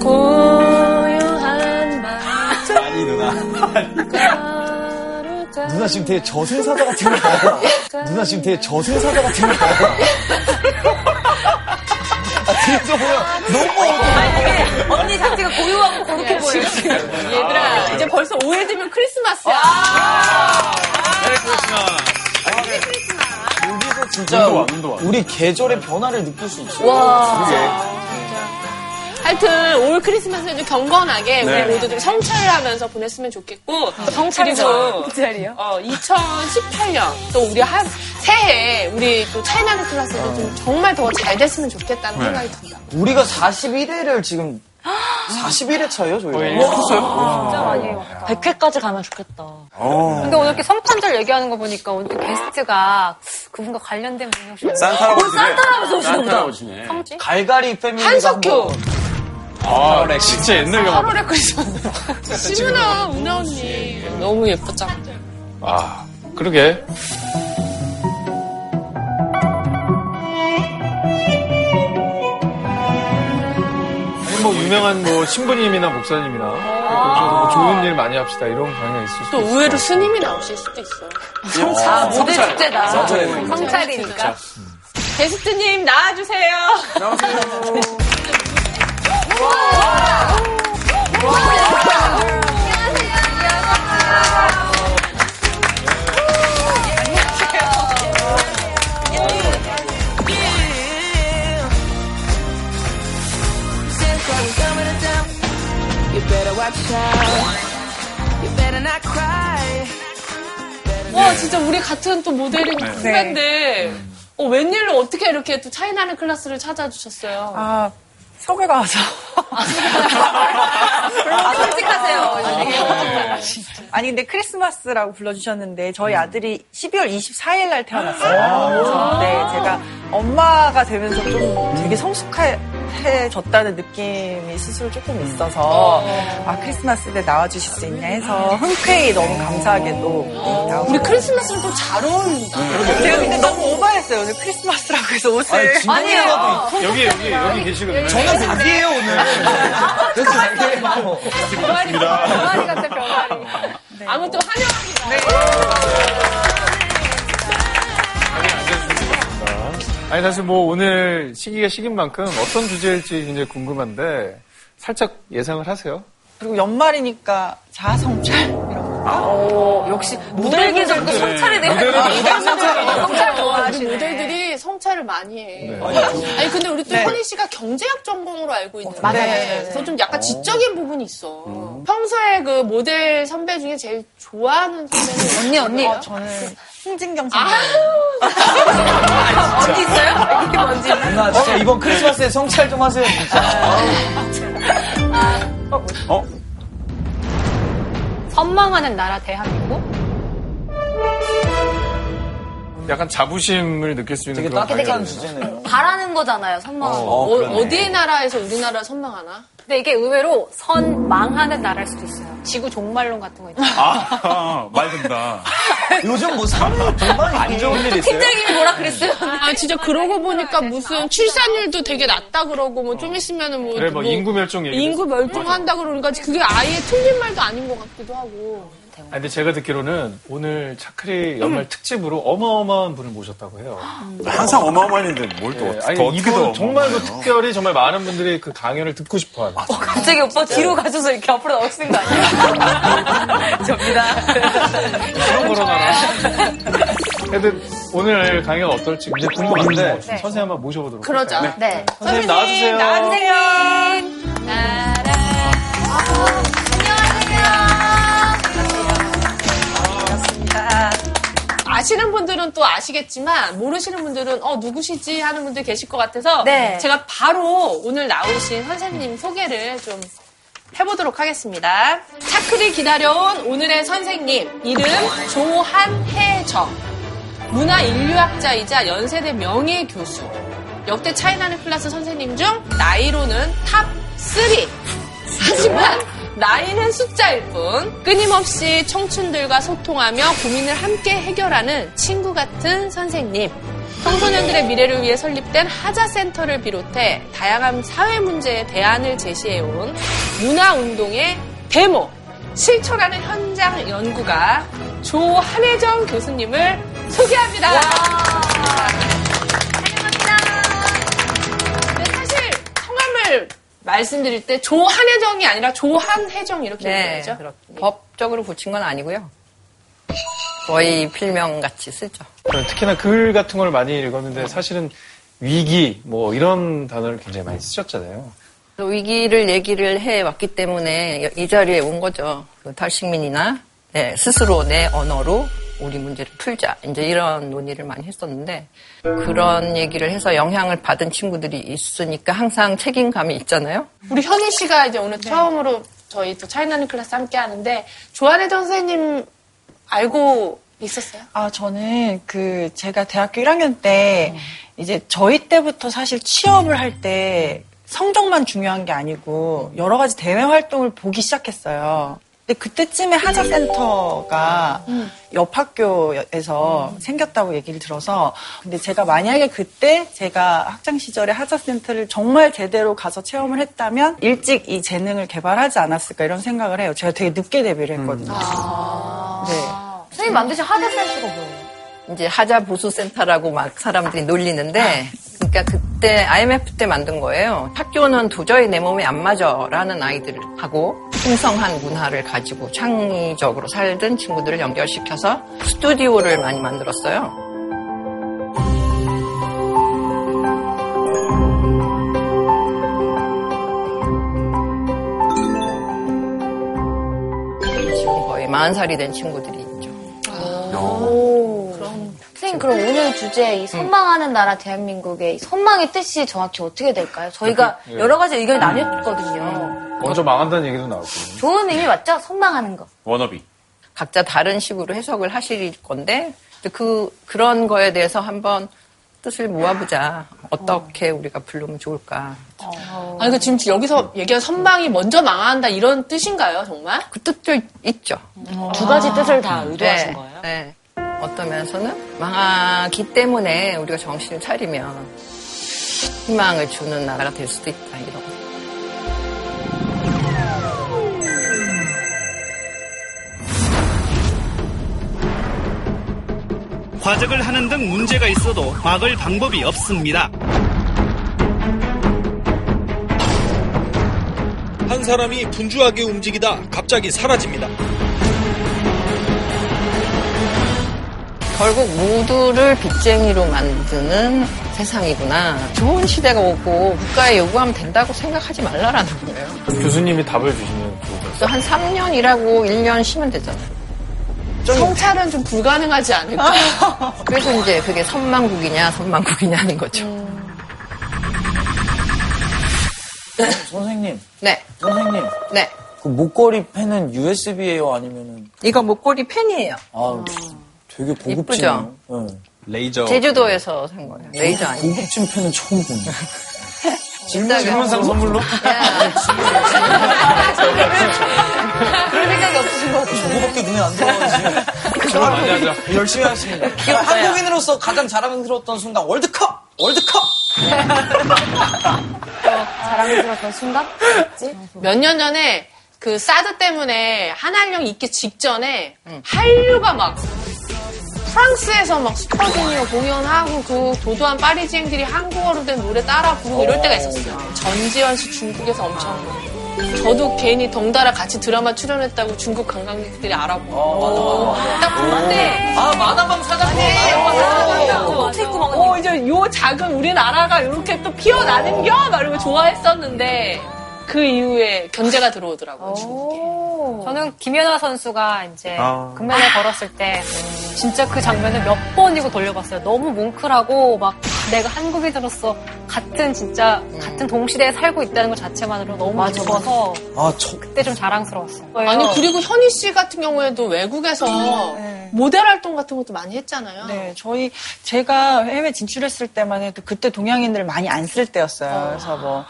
고요한 밤. 아니 누나. 누나 지금 되게 저승사자 같은 거 봐요. 누나 지금 되게 저승사자 같은 거 봐요. 아, 뒤에서 보면 너무 어두워. 언니 자체가 고요하고 그렇게 보여. 얘들아, 이제 벌써 5일 뒤면 크리스마스야. 메리 크리스마스. 여기서 진짜 운동화, 운동화. 우리 계절의 변화를 느낄 수 있어요. 와. 하여튼 올 크리스마스는 경건하게 네. 우리 모두들 성찰하면서 보냈으면 좋겠고 성찰이죠. 자리요? 어, 2018년 또 우리 한 새해 우리 또 차이나는 클래스도 좀 정말 더 잘 됐으면 좋겠다는 네. 생각이 듭니다. 우리가 41회를 지금 41회 차예요, 저희가. 진짜 많이 해요. 100회까지 가면 좋겠다. 근데 오늘 이렇게 성탄절 얘기하는 거 보니까 오늘 게스트가 그분과 관련된 분이 없나요? 산타 할아버지네. 산타 할아버지 오시나 보다. 할아버지네. 갈갈이 패밀리가 한석규 한번 아, 진짜 옛날 영화. 8월에 크리스마스. 시문아, 은하 언니 너무 예뻤잖아. 아, 그러게. 아니, 뭐, 유명한 뭐, 신부님이나 목사님이나, 거기서 뭐 좋은 일 많이 합시다, 이런 강의가 있을 수도 또 있어요. 의외로 스님이 나오실 수도 있어요. 아, 모델 축제다. 성찰이니까. 게스트님 나와주세요. 와 진짜 우리 같은 또 모델인 후배인데. 어, 웬일로 어떻게 이렇게 또 차이나는 클래스를 찾아주셨어요? 아, 소개가 와서. 아, 솔직하세요. 아니, 근데 크리스마스라고 불러주셨는데, 저희 아들이 12월 24일 날 태어났어요. 네, 제가 엄마가 되면서 좀 되게 성숙해 졌다는 느낌이 스스로 조금 있어서, 아, 크리스마스 때 나와주실 수 있냐 해서, 흔쾌히 너무 감사하게도. 우리 크리스마스는 또 잘 어울린다. 제가 근데 너무 오버했어요. 오늘 크리스마스라고 해서 옷을. 아니, 진동이라도 여기, 여기, 여기 계시거든요. 저는 닭이에요, 오늘. 그래서 닭이에요. 병아리 같아, 병아리. 아무튼 환영합니다. 아니, 사실 뭐, 오늘 시기가 시기인 만큼 어떤 주제일지 굉장히 궁금한데, 살짝 예상을 하세요? 그리고 연말이니까 자아성찰? 이런 거. 오, 역시 모델 계절도 성찰에 대한 성찰 우리 좋아하시네. 모델들이 성찰을 많이 해. 네. 아니 근데 우리 또 네. 허니 씨가 경제학 전공으로 알고 있는데 맞아요, 맞아요. 그래서 좀 약간 지적인 부분이 있어. 평소에 그 모델 선배 중에 제일 좋아하는 선배는 언니, 언니. 어, 저는 홍진경 선배. 언니 있어요? 이게 뭔지. 누나, 진짜 이번 크리스마스에 성찰 좀 하세요, 진짜. 어? 선망하는 나라 대한민국? 약간 자부심을 느낄 수 있는 되게 그런 따뜻한 주제네요. 바라는 거잖아요, 선망. 어, 어, 그러네. 어디의 나라에서 우리나라를 선망하나? 근데 이게 의외로 선망하는 나라일 수도 있어요. 지구 종말론 같은 거 있잖아요. 아, 말 된다. 요즘 뭐 사회 정말 안 좋은 일 있어요? 팀장님이 뭐라 그랬어요? 아 진짜 그러고 보니까 무슨 출산율도 되게 낮다 그러고 뭐 좀 있으면은 뭐, 그래, 뭐, 인구 멸종 얘기. 인구 멸종한다 그러니까 그게 아예 틀린 말도 아닌 것 같기도 하고. 아, 근데 제가 듣기로는 오늘 차크리 연말 특집으로 어마어마한 분을 모셨다고 해요. 항상 어마어마한데 뭘 또 예, 어떻게 아니, 더 어떻게 더 이분 정말 그 어마어마해요? 특별히 정말 많은 분들이 그 강연을 듣고 싶어 하는. 갑자기 오빠 뒤로 가셔서 이렇게 앞으로 나오시는 거 아니에요? 접니다. 그런 거로 가나. 하여튼 오늘 강의가 어떨지 굉장히 궁금한데 네. 선생님 한번 모셔보도록 그러자. 할까요? 네. 선생님 나와주세요. 나와주세요. 나라. 아시는 분들은 또 아시겠지만 모르시는 분들은 어 누구시지 하는 분들 계실 것 같아서 네. 제가 바로 오늘 나오신 선생님 소개를 좀 해보도록 하겠습니다. 차크리 기다려온 오늘의 선생님 이름 조한혜정 문화인류학자이자 연세대 명예교수 역대 차이나는 클래스 선생님 중 나이로는 탑 3. 하지만 나이는 숫자일 뿐 끊임없이 청춘들과 소통하며 고민을 함께 해결하는 친구 같은 선생님. 청소년들의 미래를 위해 설립된 하자센터를 비롯해 다양한 사회 문제에 대안을 제시해온 문화운동의 대모, 실천하는 현장 연구가 조한혜정 교수님을 소개합니다. 근데 사실 성함을 말씀드릴 때 조한혜정이 아니라 조한혜정 이렇게 네, 읽어야죠. 그렇- 법적으로 붙인 건 아니고요. 거의 필명 같이 쓰죠. 특히나 글 같은 걸 많이 읽었는데 사실은 위기 뭐 이런 단어를 굉장히 많이 쓰셨잖아요. 또 위기를 얘기를 해 왔기 때문에 이 자리에 온 거죠. 그 탈식민이나 네, 스스로 내 언어로 우리 문제를 풀자. 이제 이런 논의를 많이 했었는데 그런 얘기를 해서 영향을 받은 친구들이 있으니까 항상 책임감이 있잖아요. 우리 현희 씨가 이제 오늘 처음으로 저희 또 차이나는 클래스 함께 하는데 조한혜정 선생님 알고 있었어요? 아, 저는 그 제가 대학교 1학년 때 이제 저희 때부터 사실 취업을 할때 성적만 중요한 게 아니고 여러 가지 대외 활동을 보기 시작했어요. 근데 그때쯤에 하자센터가 옆 학교에서 생겼다고 얘기를 들어서 근데 제가 만약에 그때 제가 학창 시절에 하자센터를 정말 제대로 가서 체험을 했다면 일찍 이 재능을 개발하지 않았을까 이런 생각을 해요. 제가 되게 늦게 데뷔를 했거든요. 네. 선생님 만드신 하드센스가 뭐예요? 이제 하자 보수센터라고 막 사람들이 놀리는데 그러니까 그때 IMF 때 만든 거예요. 학교는 도저히 내 몸에 안 맞아라는 아이들을 하고 풍성한 문화를 가지고 창의적으로 살던 친구들을 연결시켜서 스튜디오를 많이 만들었어요. 지금 거의 40살이 된 친구들이 있죠. 선생님 그럼 오늘 주제 이 선망하는 나라 대한민국의 이 선망의 뜻이 정확히 어떻게 될까요? 저희가 예. 여러 가지 의견이 나뉘었거든요. 먼저 망한다는 얘기도 나왔거든요. 좋은 의미 맞죠? 선망하는 거. 워너비. 각자 다른 식으로 해석을 하실 건데 그 그런 거에 대해서 한번 뜻을 모아보자. 어떻게 우리가 부르면 좋을까? 아니, 그 지금 여기서 얘기한 선방이 먼저 망한다 이런 뜻인가요, 정말? 그 뜻들 있죠. 두 가지 뜻을 다 의도하신 네, 거예요? 네. 어떤 면에서는 망하기 때문에 우리가 정신을 차리면 희망을 주는 나라가 될 수도 있다. 이런. 과적을 하는 등 문제가 있어도 막을 방법이 없습니다. 한 사람이 분주하게 움직이다 갑자기 사라집니다. 결국 모두를 빚쟁이로 만드는 세상이구나. 좋은 시대가 오고 국가에 요구하면 된다고 생각하지 말라라는 거예요. 교수님이 답을 주시면 한 3년 일하고 1년 쉬면 되잖아요. 성찰은 좀 불가능하지 않을까? 그래서 이제 그게 선망국이냐 선망국이냐 하는 거죠. 선생님, 네, 선생님. 네. 그 목걸이 펜은 USB예요? 아니면은 이거 목걸이 펜이에요. 아 되게 고급지네요. 이쁘죠? 네. 레이저. 제주도에서 산 거예요. 레이저 아니에요. 고급진 펜은 처음 보네. 진짜 질문상 선물로? 그런 생각이 없으신 것 같아요. 저거밖에 눈에 안 들어가지. 질문 많이. 열심히 하십니다. 한국인으로서 가장 자랑스러웠던 순간 월드컵! 월드컵! 자랑스러웠던 순간? 몇 년 전에 그 사드 때문에 한한령 있기 직전에 한류가 막 프랑스에서 막 슈퍼주니어 공연하고 그 도도한 파리지앵들이 한국어로 된 노래 따라 부르고 이럴 때가 있었어요. 전지현 씨 중국에서 엄청 저도 괜히 덩달아 같이 드라마 출연했다고 중국 관광객들이 알아보고 딱 보는데 아, 마다방 사장님! 어떻게 어, 이제 요 작은 우리나라가 이렇게 또 피어나는겨? 막 이러고 좋아했었는데 그 이후에 견제가 들어오더라고요. 중국에. 저는 김연아 선수가 이제 아. 금메달 걸었을 때 진짜 그 장면을 몇 번이고 돌려봤어요. 너무 뭉클하고 막 내가 한국인으로서 같은 진짜 같은 동시대에 살고 있다는 것 자체만으로 너무 기뻐서 아, 저, 그때 좀 자랑스러웠어요. 아니 그리고 현희 씨 같은 경우에도 외국에서 네. 모델 활동 같은 것도 많이 했잖아요. 네, 저희 제가 해외 진출했을 때만 해도 그때 동양인들을 많이 안 쓸 때였어요. 그래서 뭐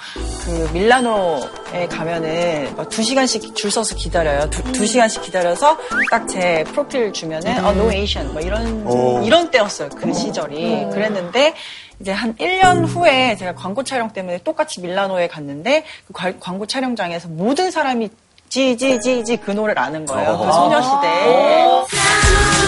그 밀라노 가면은 막두 시간씩 줄 서서 기다려요. 두, 두 시간씩 기다려서 딱 제 프로필 주면은 어, no Asian 뭐 이런 오. 이런 때였어요. 그 시절이. 그랬는데 이제 한 1년 후에 제가 광고 촬영 때문에 똑같이 밀라노에 갔는데 그 관- 광고 촬영장에서 모든 사람이 지지지지 그 노래를 아는 거예요. 그 소녀시대.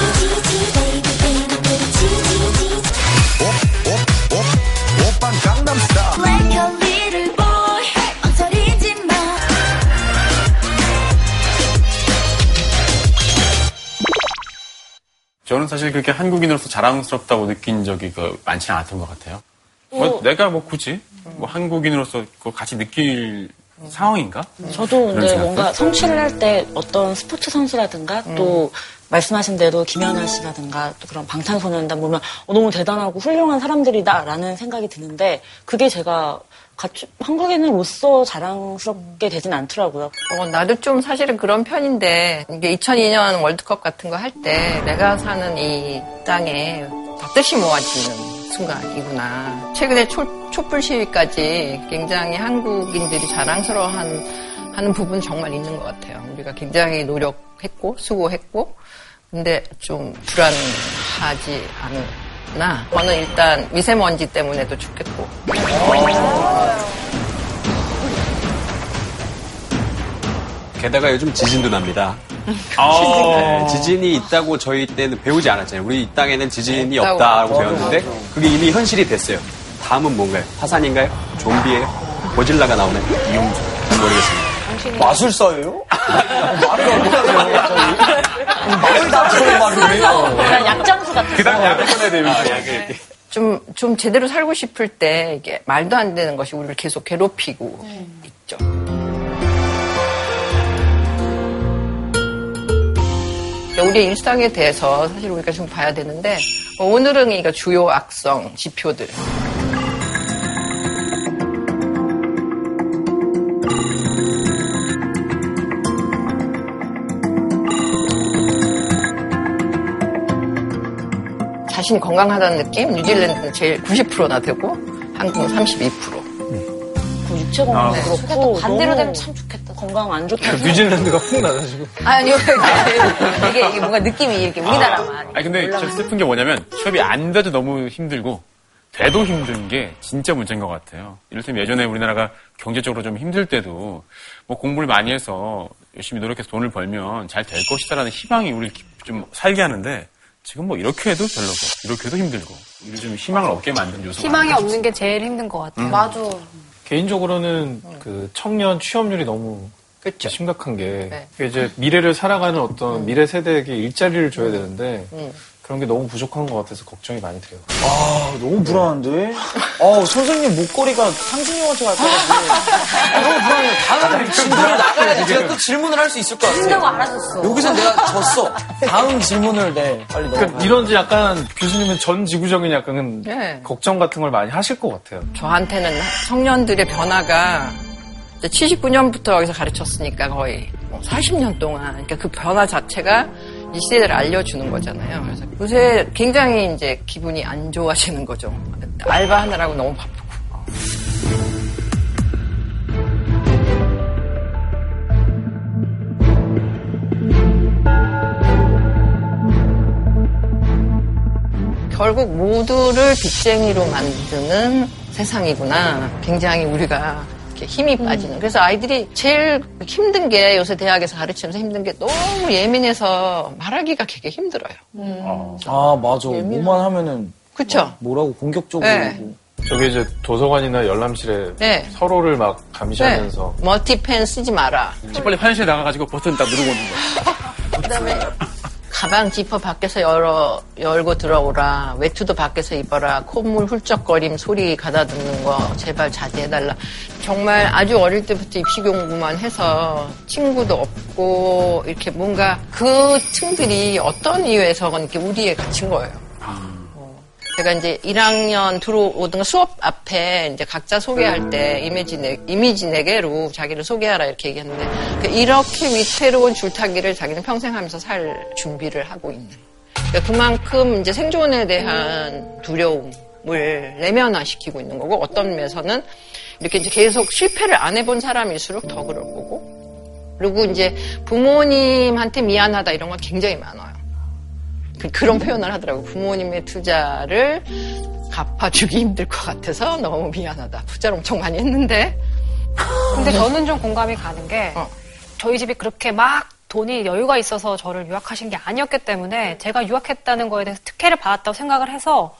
저는 사실 그렇게 한국인으로서 자랑스럽다고 느낀 적이 그 많지 않았던 것 같아요. 뭐 내가 뭐 굳이 뭐 한국인으로서 같이 느낄 상황인가? 저도 근데? 뭔가 성취를 할 때 어떤 스포츠 선수라든가 또 말씀하신 대로 김연아 씨라든가 또 그런 방탄소년단 보면 어, 너무 대단하고 훌륭한 사람들이다라는 생각이 드는데 그게 제가 같이 한국인으로서 자랑스럽게 되진 않더라고요. 어, 나도 좀 사실은 그런 편인데 이게 2002년 월드컵 같은 거 할 때 내가 사는 이 땅에 다 뜻이 모아지는 순간이구나. 최근에 초, 촛불 시위까지 굉장히 한국인들이 자랑스러워한 하는 부분 정말 있는 것 같아요. 우리가 굉장히 노력했고 수고했고 근데 좀 불안하지 않 으나 저는 일단 미세먼지 때문에도 죽겠고 게다가 요즘 지진도 납니다. 아. 네, 지진이 있다고 저희 때는 배우지 않았잖아요. 우리 이 땅에는 지진이 없다고. 배웠는데 그게 이미 현실이 됐어요. 다음은 뭔가요? 화산인가요? 좀비예요? 고질라가 나오나요? 이용주 모르겠습니다. 마술사예요? 말을 못하죠. 말을 다 저런 말을 해요. 약간 약장수 같은 그다음 거. 약을 꺼내야 되는데. 좀, 좀 제대로 살고 싶을 때 이게 말도 안 되는 것이 우리를 계속 괴롭히고 있죠. 그러니까 우리의 일상에 대해서 사실 우리가 좀 봐야 되는데 어, 오늘은 그러니까 주요 악성 지표들 자신이 건강하다는 느낌 뉴질랜드는 제일 90%나 되고 한국은 32%. 그 육체 건강 아. 그렇고 반대로 너무 되면 참 좋겠다. 건강 안 좋다. 뉴질랜드가 훅 지금. 아니요 이게, 이게 뭔가 느낌이 이렇게 우리나라만 아니 근데 저 슬픈 게 뭐냐면 취업이 안 돼도 너무 힘들고 돼도 힘든 게 진짜 문제인 것 같아요. 이를테면 예전에 우리나라가 경제적으로 좀 힘들 때도 뭐 공부를 많이 해서 열심히 노력해서 돈을 벌면 잘 될 것이다라는 희망이 우리를 기- 좀 살게 하는데 지금 뭐 이렇게 해도 별로고 이렇게 해도 힘들고 좀 희망을 얻게 만든 요소가 희망이 없는 게 제일 힘든 것 같아요. 맞아. 개인적으로는 그 청년 취업률이 너무 그렇죠. 심각한 게 네. 그게 이제 미래를 살아가는 어떤 미래 세대에게 일자리를 줘야 되는데 음. 그런 게 너무 부족한 것 같아서 걱정이 많이 돼요. 아, 너무 불안한데? 아, 선생님 목걸이가 상진이 형한테 갈것 같아. 아, 너무 불안해요. 다음 질문을 나가야지 제가 또 질문을 할 수 있을 것 같아요. 알아줬어. 여기서 내가 졌어. 다음 질문을 네, 빨리 넣어. 그러니까 이런 약간 교수님은 전 지구적인 약간 네. 걱정 같은 걸 많이 하실 것 같아요. 저한테는 청년들의 변화가 79년부터 여기서 가르쳤으니까 거의 40년 동안 그러니까 그 변화 자체가 이 시대를 알려주는 거잖아요. 그래서 요새 굉장히 이제 기분이 안 좋아지는 거죠. 알바하느라고 너무 바쁘고. 결국 모두를 빚쟁이로 만드는 세상이구나. 굉장히 우리가 이렇게 힘이 빠지는. 그래서 아이들이 제일 힘든 게 요새 대학에서 가르치면서 힘든 게 너무 예민해서 말하기가 되게 힘들어요. 아, 맞아. 뭐만 하면은 그쵸? 뭐라고 공격적으로. 네. 저게 이제 도서관이나 열람실에 네. 서로를 막 네. 감시하면서 멀티펜 쓰지 마라. 빨리 화장실 나가가지고 버튼 딱 누르고 오는 거야. 그다음에 가방 지퍼 밖에서 열어 열고 들어오라. 외투도 밖에서 입어라. 콧물 훌쩍거림 소리 가다 듣는 거 제발 자제해달라. 정말 아주 어릴 때부터 입시 공부만 해서 친구도 없고 이렇게 뭔가 그 층들이 어떤 이유에서건 이렇게 우리에 갇힌 거예요. 어. 제가 이제 1학년 들어오던 수업 앞에 이제 각자 소개할 때 이미지 네, 이미지 네 개로 자기를 소개하라 이렇게 얘기했는데 그 이렇게 위태로운 줄타기를 자기는 평생 하면서 살 준비를 하고 있는. 그러니까 그만큼 이제 생존에 대한 두려움 내면화시키고 있는 거고 어떤 면에서는 이렇게 이제 계속 실패를 안 해본 사람일수록 더 그럴 거고 그리고 이제 부모님한테 미안하다 이런 건 굉장히 많아요. 그- 그런 표현을 하더라고요. 부모님의 투자를 갚아주기 힘들 것 같아서 너무 미안하다. 투자를 엄청 많이 했는데 근데 저는 좀 공감이 가는 게 어. 저희 집이 그렇게 막 돈이 여유가 있어서 저를 유학하신 게 아니었기 때문에 제가 유학했다는 거에 대해서 특혜를 받았다고 생각을 해서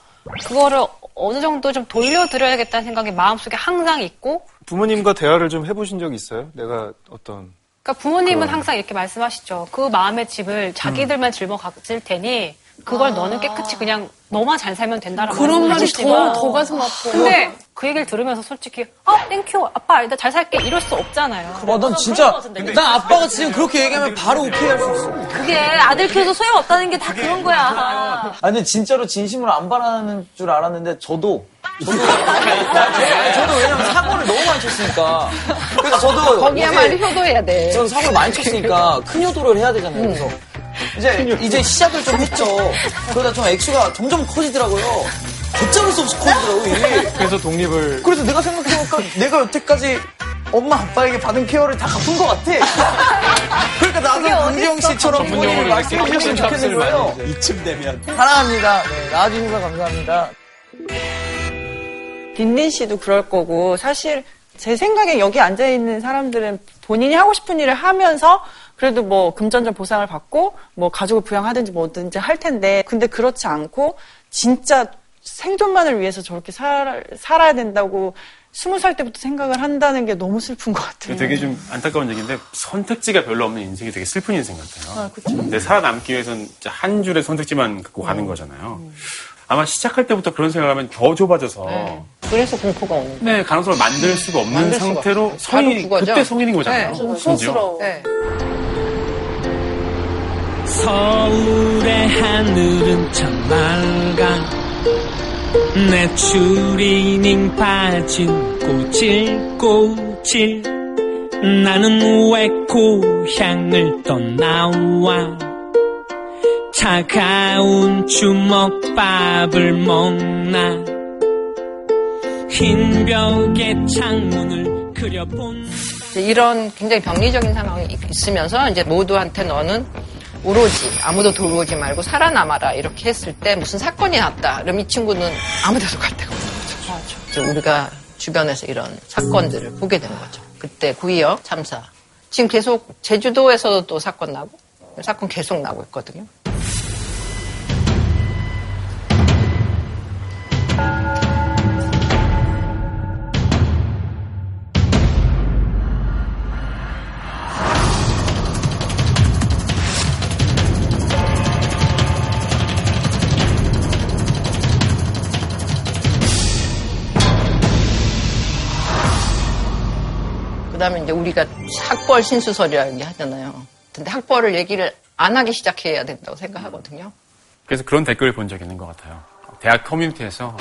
그거를 어느 정도 좀 돌려드려야겠다는 생각이 마음속에 항상 있고 부모님과 대화를 좀 해보신 적 있어요? 내가 어떤 그러니까 부모님은 그럼. 항상 이렇게 말씀하시죠. 그 마음의 짐을 자기들만 짊어갔을 테니 그걸 너는 깨끗이 그냥 너만 잘 살면 된다라고 그런 말이 더, 더 가슴 아파. 근데 그 얘기를 들으면서 솔직히 아 thank you 아빠 나 잘 살게 이럴 수 없잖아요. 와, 난 진짜, 난 아빠가 지금 그렇게 얘기하면 바로 오케이 할 수 있어. 그게 아들 키워서 소용 없다는 게 다 그런 거야. 아, 근데 진짜로 진심으로 안 바라는 줄 알았는데, 저도. 저도, 저도 왜냐면 사고를 너무 많이 쳤으니까. 그래서 저도. 거기야말로 효도해야 돼. 전 사고를 많이 쳤으니까 큰 효도를 해야 되잖아요. 그래서 이제, 이제 시작을 좀 했죠. 그러다 좀 액수가 점점 커지더라고요. 걷잡을 수 없이 커지더라고요, 이게. 그래서 독립을 그래서 내가 생각해보니까 내가 여태까지 엄마 아빠에게 받은 케어를 다 갚은 것 같아. 그러니까 나도 강지영 씨처럼 부모님이 말씀해주셨으면 좋겠는 거예요. 이쯤 되면 사랑합니다. 네, 나와주셔서 감사합니다. 딘딘 씨도 그럴 거고 사실 제 생각에 여기 앉아 있는 사람들은 본인이 하고 싶은 일을 하면서 그래도 뭐 금전적 보상을 받고 뭐 가족을 부양하든지 뭐든지 할 텐데 근데 그렇지 않고 진짜 생존만을 위해서 저렇게 살, 살아야 된다고 스무 살 때부터 생각을 한다는 게 너무 슬픈 것 같아요. 되게 좀 안타까운 얘기인데 선택지가 별로 없는 인생이 되게 슬픈 인생 같아요. 아, 그쵸. 근데 살아남기 위해서는 한 줄의 선택지만 갖고 가는 거잖아요. 아마 시작할 때부터 그런 생각하면 더 좁아져서 그래서 공포가 오는 네, 가능성을 만들 수가 없는 만들 수가 상태로 없어요. 성인 그거죠. 그때 성인인 거잖아요. 네. 좀 심지어. 촌스러워. 네. 서울의 하늘은 참 맑아 내 추리닝 바진 꼬질꼬질 나는 왜 고향을 떠나와 차가운 주먹밥을 먹나 흰 벽에 창문을 그려본 이런 굉장히 병리적인 상황이 있으면서 이제 모두한테 너는 오로지 아무도 들어오지 말고 살아남아라 이렇게 했을 때 무슨 사건이 났다. 그럼 이 친구는 아무 데도 갈 데가 없는 거죠. 이제 우리가 주변에서 이런 사건들을 보게 된 거죠. 그때 구이역 참사. 지금 계속 제주도에서도 또 사건 나고 사건 계속 나고 있거든요. 그 다음에 이제 우리가 학벌 신수설이라는 게 하잖아요. 근데 학벌을 얘기를 안 하기 시작해야 된다고 생각하거든요. 그래서 그런 댓글을 본 적이 있는 것 같아요. 대학 커뮤니티에서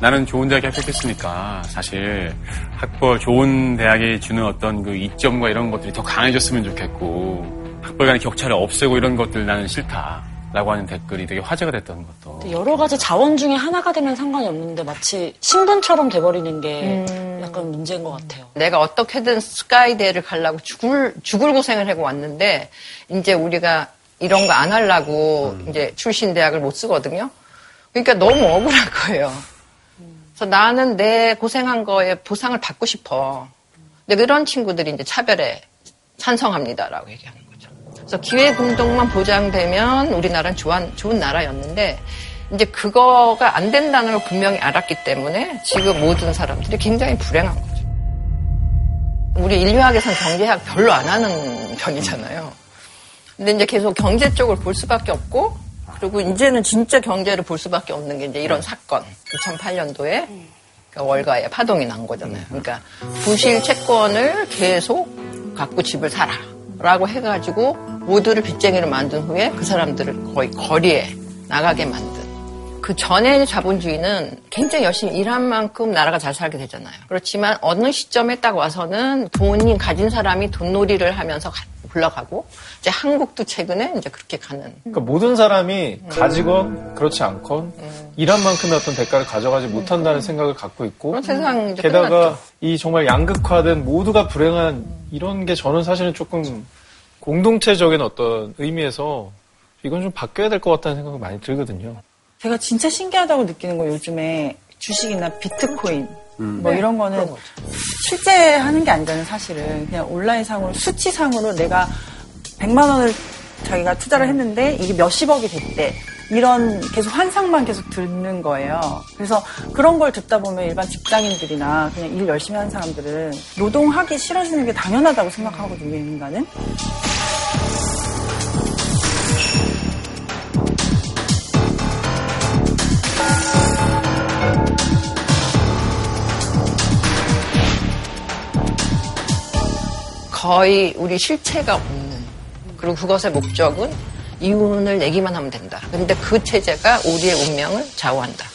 나는 좋은 대학에 합격했으니까 사실 학벌 좋은 대학이 주는 어떤 그 이점과 이런 것들이 더 강해졌으면 좋겠고 학벌 간의 격차를 없애고 이런 것들 나는 싫다 라고 하는 댓글이 되게 화제가 됐던 것도 여러 가지 자원 중에 하나가 되면 상관이 없는데 마치 신분처럼 돼버리는 게 약간 문제인 것 같아요. 내가 어떻게든 스카이대를 가려고 죽을, 죽을 고생을 하고 왔는데, 이제 우리가 이런 거 안 하려고 이제 출신 대학을 못 쓰거든요. 그러니까 너무 억울한 거예요. 그래서 나는 내 고생한 거에 보상을 받고 싶어. 근데 그런 친구들이 이제 차별에 찬성합니다라고 얘기하는 거죠. 그래서 기회 공동만 보장되면 우리나라는 좋은, 좋은 나라였는데, 이제 그거가 안 된다는 걸 분명히 알았기 때문에 지금 모든 사람들이 굉장히 불행한 거죠. 우리 인류학에서는 경제학 별로 안 하는 편이잖아요. 근데 이제 계속 경제 쪽을 볼 수밖에 없고, 그리고 이제는 진짜 경제를 볼 수밖에 없는 게 이제 이런 사건. 2008년도에 월가에 파동이 난 거잖아요. 그러니까 부실 채권을 계속 갖고 집을 사라. 라고 해가지고 모두를 빚쟁이로 만든 후에 그 사람들을 거의 거리에 나가게 만든 그 전에 자본주의는 굉장히 열심히 일한 만큼 나라가 잘 살게 되잖아요. 그렇지만 어느 시점에 딱 와서는 돈이 가진 사람이 돈놀이를 하면서 가- 굴러가고 이제 한국도 최근에 이제 그렇게 가는 그러니까 모든 사람이 가지건 그렇지 않건 일한 만큼의 어떤 대가를 가져가지 못한다는 생각을 갖고 있고 그런 세상이 이제 게다가 끝났죠. 이 정말 양극화된 모두가 불행한 이런 게 저는 사실은 조금 공동체적인 어떤 의미에서 이건 좀 바뀌어야 될 것 같다는 생각이 많이 들거든요. 제가 진짜 신기하다고 느끼는 건 요즘에 주식이나 비트코인 음. 뭐 네, 이런 거는 실제 하는 게 아니잖아요, 사실은. 그냥 온라인상으로 수치상으로 내가 100만 원을 자기가 투자를 했는데 이게 몇십억이 됐대. 이런 계속 환상만 계속 듣는 거예요. 그래서 그런 걸 듣다 보면 일반 직장인들이나 그냥 일 열심히 하는 사람들은 노동하기 싫어지는 게 당연하다고 생각하거든요, 인간은. 거의 우리 실체가 없는 그리고 그것의 목적은 이윤을 내기만 하면 된다. 근데 그 체제가 우리의 운명을 좌우한다.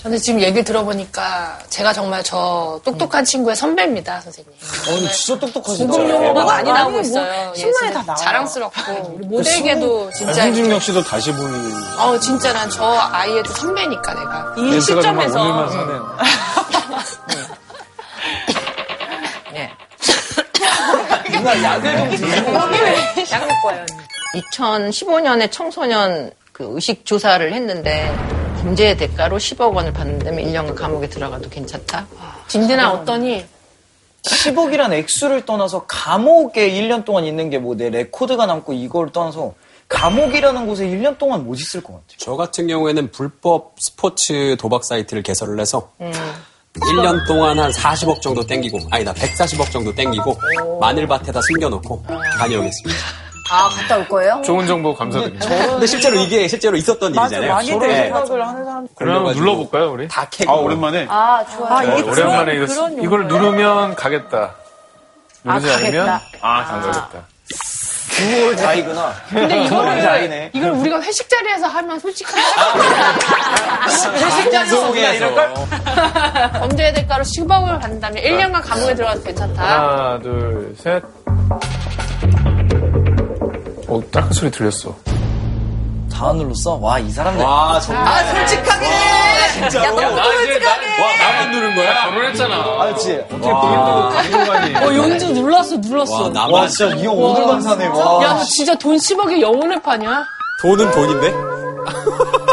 저는 지금 얘기를 들어보니까 제가 정말 저 똑똑한 친구의 선배입니다, 선생님. 어, 진짜 똑똑하시다. 고급 용어가 많이 아니, 나오고 뭐 있어요. 예, 신문에 다 나와요. 자랑스럽고 우리 모델계도 진짜. 홍진경 씨도 다시 볼어 진짜 난 저 아이의 또 선배니까 내가 이 멘트가 정말 시점에서 오늘만 사네요. 누나 약을 좀 드시고. 약 먹고 와요. 2015년에 청소년 그 의식 조사를 했는데 범죄의 대가로 10억 원을 받는다면 1년간 감옥에 들어가도 괜찮다. 딘딘아 어떠니? 10억이란 액수를 떠나서 감옥에 1년 동안 있는 게 뭐 내 레코드가 남고 이걸 떠나서 감옥이라는 곳에 1년 동안 못 있을 것 같아요. 저 같은 경우에는 불법 스포츠 도박 사이트를 개설을 해서 음. 1년 동안 한 40억 정도 땡기고, 아니다, 140억 정도 땡기고, 마늘밭에다 숨겨놓고 다녀오겠습니다. 아, 갔다 올 거예요? 좋은 정보 감사드립니다. 근데 실제로 이게 실제로 있었던 일이잖아요. 많이들 네. 생각을 하는 사람. 그럼 한번 눌러볼까요, 우리? 다 캐고. 아, 오랜만에. 아, 좋아요. 아, 이게 어, 오랜만에 그런, 이거, 그런 이걸? 누르면 가겠다. 누르지 아, 않으면 가겠다. 아, 잠가겠다. 9월 자이구나. 근데 이거를 자이네. 이걸 우리가 회식 자리에서 하면 솔직하게 그냥 자리에서 이럴걸? 범죄의 대가로 10억을 받는다면 1년간 감옥에 들어가도 괜찮다. 하나, 둘, 셋. 어, 딱한 소리 들렸어. 다 눌렀어? 와, 이 사람들. 와, 정말. 아, 솔직하게! 진짜로? 야, 너무 솔직하게! 와, 나만 누른 거야? 결혼했잖아. 아, 그치. 어떻게 본인도 감동하니? 어, 용주 눌렀어, 눌렀어. 와, 나만. 와, 진짜 이 형 오늘만 사네, 와. 야, 너 진짜 돈 10억에 영혼을 파냐? 돈은 돈인데?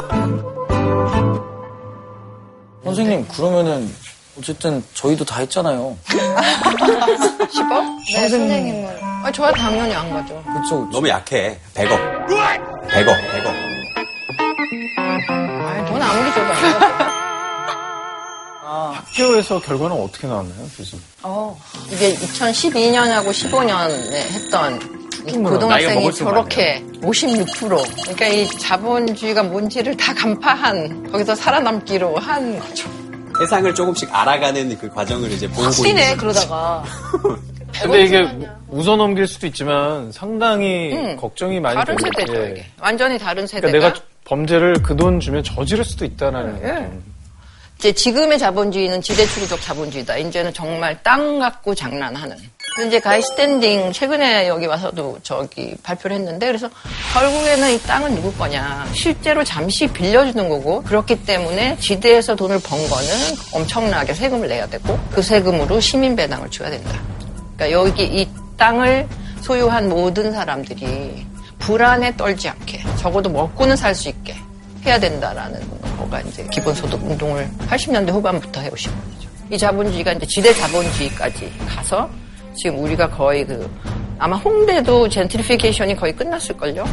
선생님, 그러면은, 어쨌든, 저희도 다 했잖아요. 10억? 네, 선생님은. 아, 저야 당연히 안 가죠. 그쵸, 그쵸. 너무 약해. 100억. 100억, 100억. 아, 돈 아무리 줘도 안 가 죠. 학교에서 결과는 어떻게 나왔나요, 교수님? 어, 이게 2012년하고 15년에 했던 고등학생이 저렇게 56% 그러니까 이 자본주의가 뭔지를 다 간파한 거기서 살아남기로 한 거죠. 세상을 조금씩 알아가는 그 과정을 이제 보고 확실해, 있는 그러다가. 근데 이게 웃어 넘길 수도 있지만 상당히 음, 걱정이 많이 다른 되는 세대죠, 게 이게. 완전히 다른 세대가. 그러니까 내가 범죄를 그 돈 주면 저지를 수도 있다는 예. 이제 지금의 자본주의는 지대추구적 자본주의다. 이제는 정말 땅 갖고 장난하는. 이제 가이 스탠딩 최근에 여기 와서도 저기 발표를 했는데 그래서 결국에는 이 땅은 누구 거냐. 실제로 잠시 빌려주는 거고 그렇기 때문에 지대에서 돈을 번 거는 엄청나게 세금을 내야 되고 그 세금으로 시민 배당을 줘야 된다. 그러니까 여기 이 땅을 소유한 모든 사람들이 불안에 떨지 않게 적어도 먹고는 살 수 있게 해야 된다라는 거가 이제 기본소득 운동을 80년대 후반부터 해오신 거죠. 이 자본주의가 이제 지대 자본주의까지 가서 지금 우리가 거의 그 아마 홍대도 젠트리피케이션이 거의 끝났을걸요.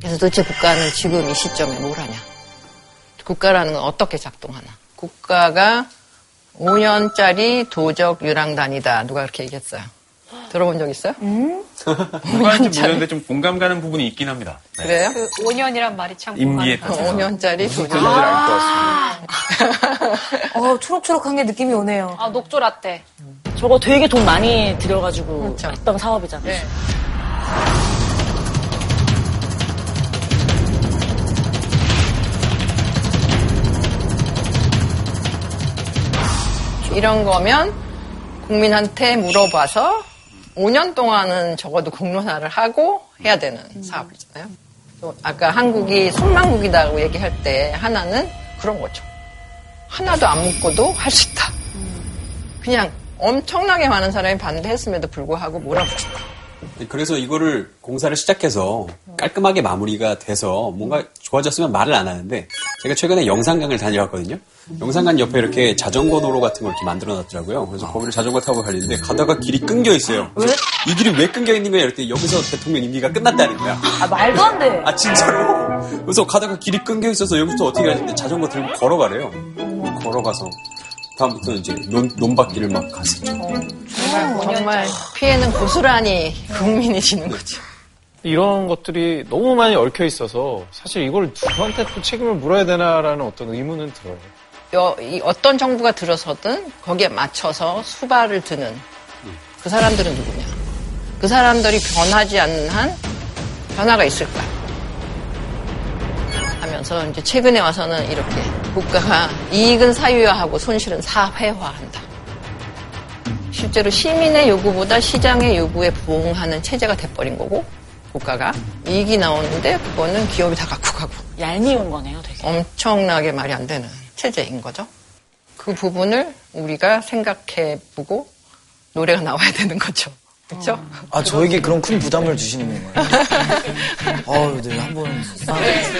그래서 도대체 국가는 지금 이 시점에 뭘 하냐? 국가라는 건 어떻게 작동하나? 국가가 5년짜리 도적 유랑단이다. 누가 그렇게 얘기했어요? 들어본 적 있어요? 누가 하는지 모르겠는데 좀 공감 가는 부분이 있긴 합니다. 네. 그래요? 그 5년이란 말이 참 임기에 따라서. 가요. 5년짜리 무슨 도전. 뜻인지 알것 같습니다. 어, 초록초록한 게 느낌이 오네요. 아, 녹조 라떼. 저거 되게 돈 많이 들여가지고 그렇죠. 했던 사업이잖아요. 네. 이런 거면 국민한테 물어봐서 5년 동안은 적어도 공론화를 하고 해야 되는 사업이잖아요. 또 아까 한국이 손망국이다고 얘기할 때 하나는 그런 거죠. 하나도 안 묻고도 할 수 있다. 그냥 엄청나게 많은 사람이 반대했음에도 불구하고 몰아붙인다. 그래서 이거를 공사를 시작해서 깔끔하게 마무리가 돼서 뭔가 좋아졌으면 말을 안 하는데 제가 최근에 영산강을 다녀왔거든요. 영산강 옆에 이렇게 자전거 도로 같은 걸 이렇게 만들어 놨더라고요. 그래서 거기를 자전거 타고 가는데 가다가 길이 끊겨 있어요. 그래서 이 길이 왜 끊겨 있는 거야? 이랬더니 여기서 대통령 임기가 끝났다는 거야. 아, 말도 안 돼. 아 진짜로? 그래서 가다가 길이 끊겨 있어서 여기부터 어떻게 가는데 자전거 들고 걸어가래요. 걸어가서 다음부터는 이제 논, 논밭길을 막 갔었죠. 정말 피해는 고스란히 국민이 지는 거죠. 이런 것들이 너무 많이 얽혀 있어서 사실 이걸 누구한테 또 책임을 물어야 되나라는 어떤 의문은 들어요. 여- 이 어떤 정부가 들어서든 거기에 맞춰서 수발을 드는 그 사람들은 누구냐? 그 사람들이 변하지 않는 한 변화가 있을까? 하면서 이제 최근에 와서는 이렇게 국가가 이익은 사유화하고 손실은 사회화한다. 실제로 시민의 요구보다 시장의 요구에 부응하는 체제가 돼버린 거고 국가가 이익이 나오는데 그거는 기업이 다 갖고 가고 얄미운 거네요, 되게. 엄청나게 말이 안 되는 체제인 거죠. 그 부분을 우리가 생각해보고 노래가 나와야 되는 거죠. 그렇죠? 아, 저에게 그런 큰 부담을 주시는 건가요? 아유, 네, 한번.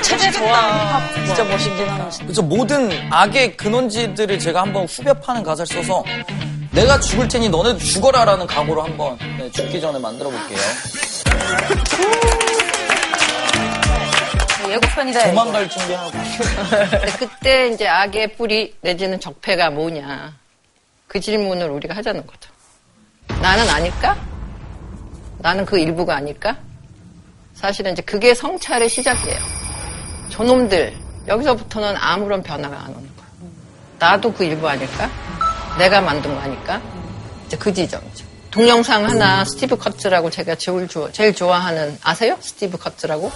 체제 좋아. 진짜 멋있긴 하네. 진짜. 그래서 모든 악의 근원지들을 제가 한번 후벼 파는 가사를 써서 내가 죽을 테니 너네도 죽어라라는 각오로 한번 네, 죽기 전에 만들어 볼게요. 예고편이다. 도망갈 준비하고. 근데 그때 이제 악의 뿌리 내지는 적폐가 뭐냐. 그 질문을 우리가 하자는 거죠. 나는 아닐까? 나는 그 일부가 아닐까? 사실은 이제 그게 성찰의 시작이에요. 저놈들, 여기서부터는 아무런 변화가 안 오는 거야. 나도 그 일부 아닐까? 내가 만든 거 아닐까? 이제 그 지점이죠. 동영상 하나 스티브 커츠라고 제가 제일, 좋아, 제일 좋아하는 아세요? 스티브 커츠라고?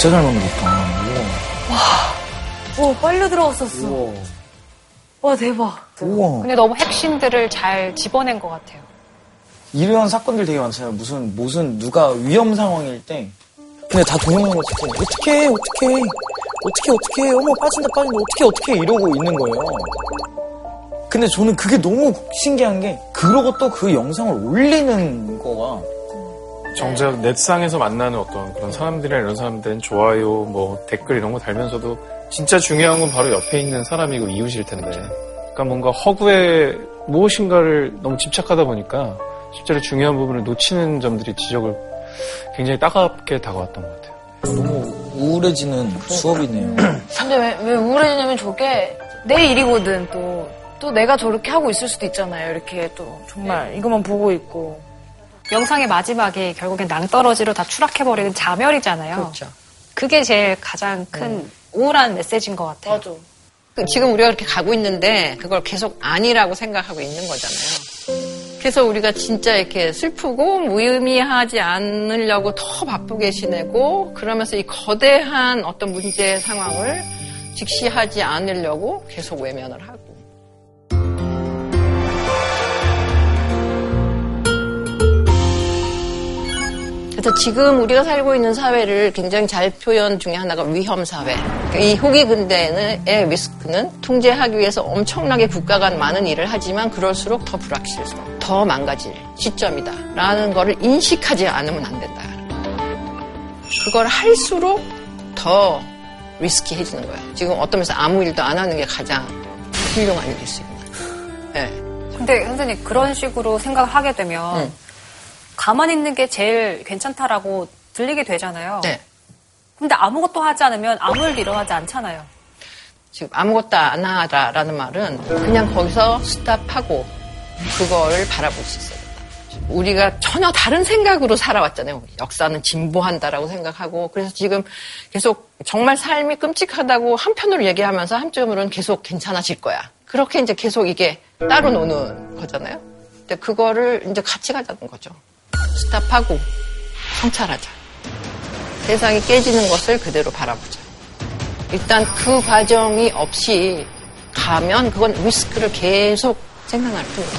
진짜 잘 만들었다. 오, 빨려 들어갔었어. 와, 대박. 우와. 근데 너무 핵심들을 잘 집어낸 것 같아요. 이런 사건들 되게 많잖아요. 무슨, 무슨, 누가 위험 상황일 때. 근데 다 동영상으로 찍고, 어떡해, 어떡해. 어떡해, 어떡해. 어머, 빠진다, 빠진다. 어떡해, 어떡해. 이러고 있는 거예요. 근데 저는 그게 너무 신기한 게, 그러고 또 그 영상을 올리는 거가, 정작 넷상에서 만나는 어떤 그런 사람들이나 이런 사람들은 좋아요, 뭐 댓글 이런 거 달면서도 진짜 중요한 건 바로 옆에 있는 사람이고 이웃일 텐데. 그러니까 뭔가 허구에 무엇인가를 너무 집착하다 보니까 실제로 중요한 부분을 놓치는 점들이 지적을 굉장히 따갑게 다가왔던 것 같아요. 너무 우울해지는 수업이네요. 근데 왜, 왜 우울해지냐면 저게 내 일이거든, 또. 또 내가 저렇게 하고 있을 수도 있잖아요. 이렇게 또 정말 이것만 보고 있고. 영상의 마지막에 결국엔 낭떠러지로 다 추락해버리는 자멸이잖아요. 그렇죠. 그게 제일 가장 큰 우울한 메시지인 것 같아요. 맞아. 그 지금 우리가 그렇게 가고 있는데 그걸 계속 아니라고 생각하고 있는 거잖아요. 그래서 우리가 진짜 이렇게 슬프고 무의미하지 않으려고 더 바쁘게 지내고 그러면서 이 거대한 어떤 문제 상황을 직시하지 않으려고 계속 외면을 하고. 그래서 지금 우리가 살고 있는 사회를 굉장히 잘 표현 중에 하나가 위험 사회. 그러니까 이 후기 근대의 리스크는 통제하기 위해서 엄청나게 국가가 많은 일을 하지만 그럴수록 더 불확실성, 더 망가질 시점이다. 라는 거를 인식하지 않으면 안 된다. 그걸 할수록 더 리스키해지는 거예요. 지금 어떤 면에서 아무 일도 안 하는 게 가장 훌륭한 일일 수 있는. 네. 근데 선생님 그런 식으로 생각을 하게 되면 응. 가만히 있는 게 제일 괜찮다라고 들리게 되잖아요. 네. 근데 아무것도 하지 않으면 아무 일도 일어나지 않잖아요. 지금 아무것도 안 하라라는 말은 그냥 거기서 스탑하고 그걸 바라볼 수 된다. 우리가 전혀 다른 생각으로 살아왔잖아요. 역사는 진보한다라고 생각하고 그래서 지금 계속 정말 삶이 끔찍하다고 한편으로 얘기하면서 한쪽으로는 계속 괜찮아질 거야. 그렇게 이제 계속 이게 따로 노는 거잖아요. 근데 그거를 이제 같이 가자는 거죠. 스탑하고 성찰하자. 세상이 깨지는 것을 그대로 바라보자. 일단 그 과정이 없이 가면 그건 리스크를 계속 생각할 뿐이다.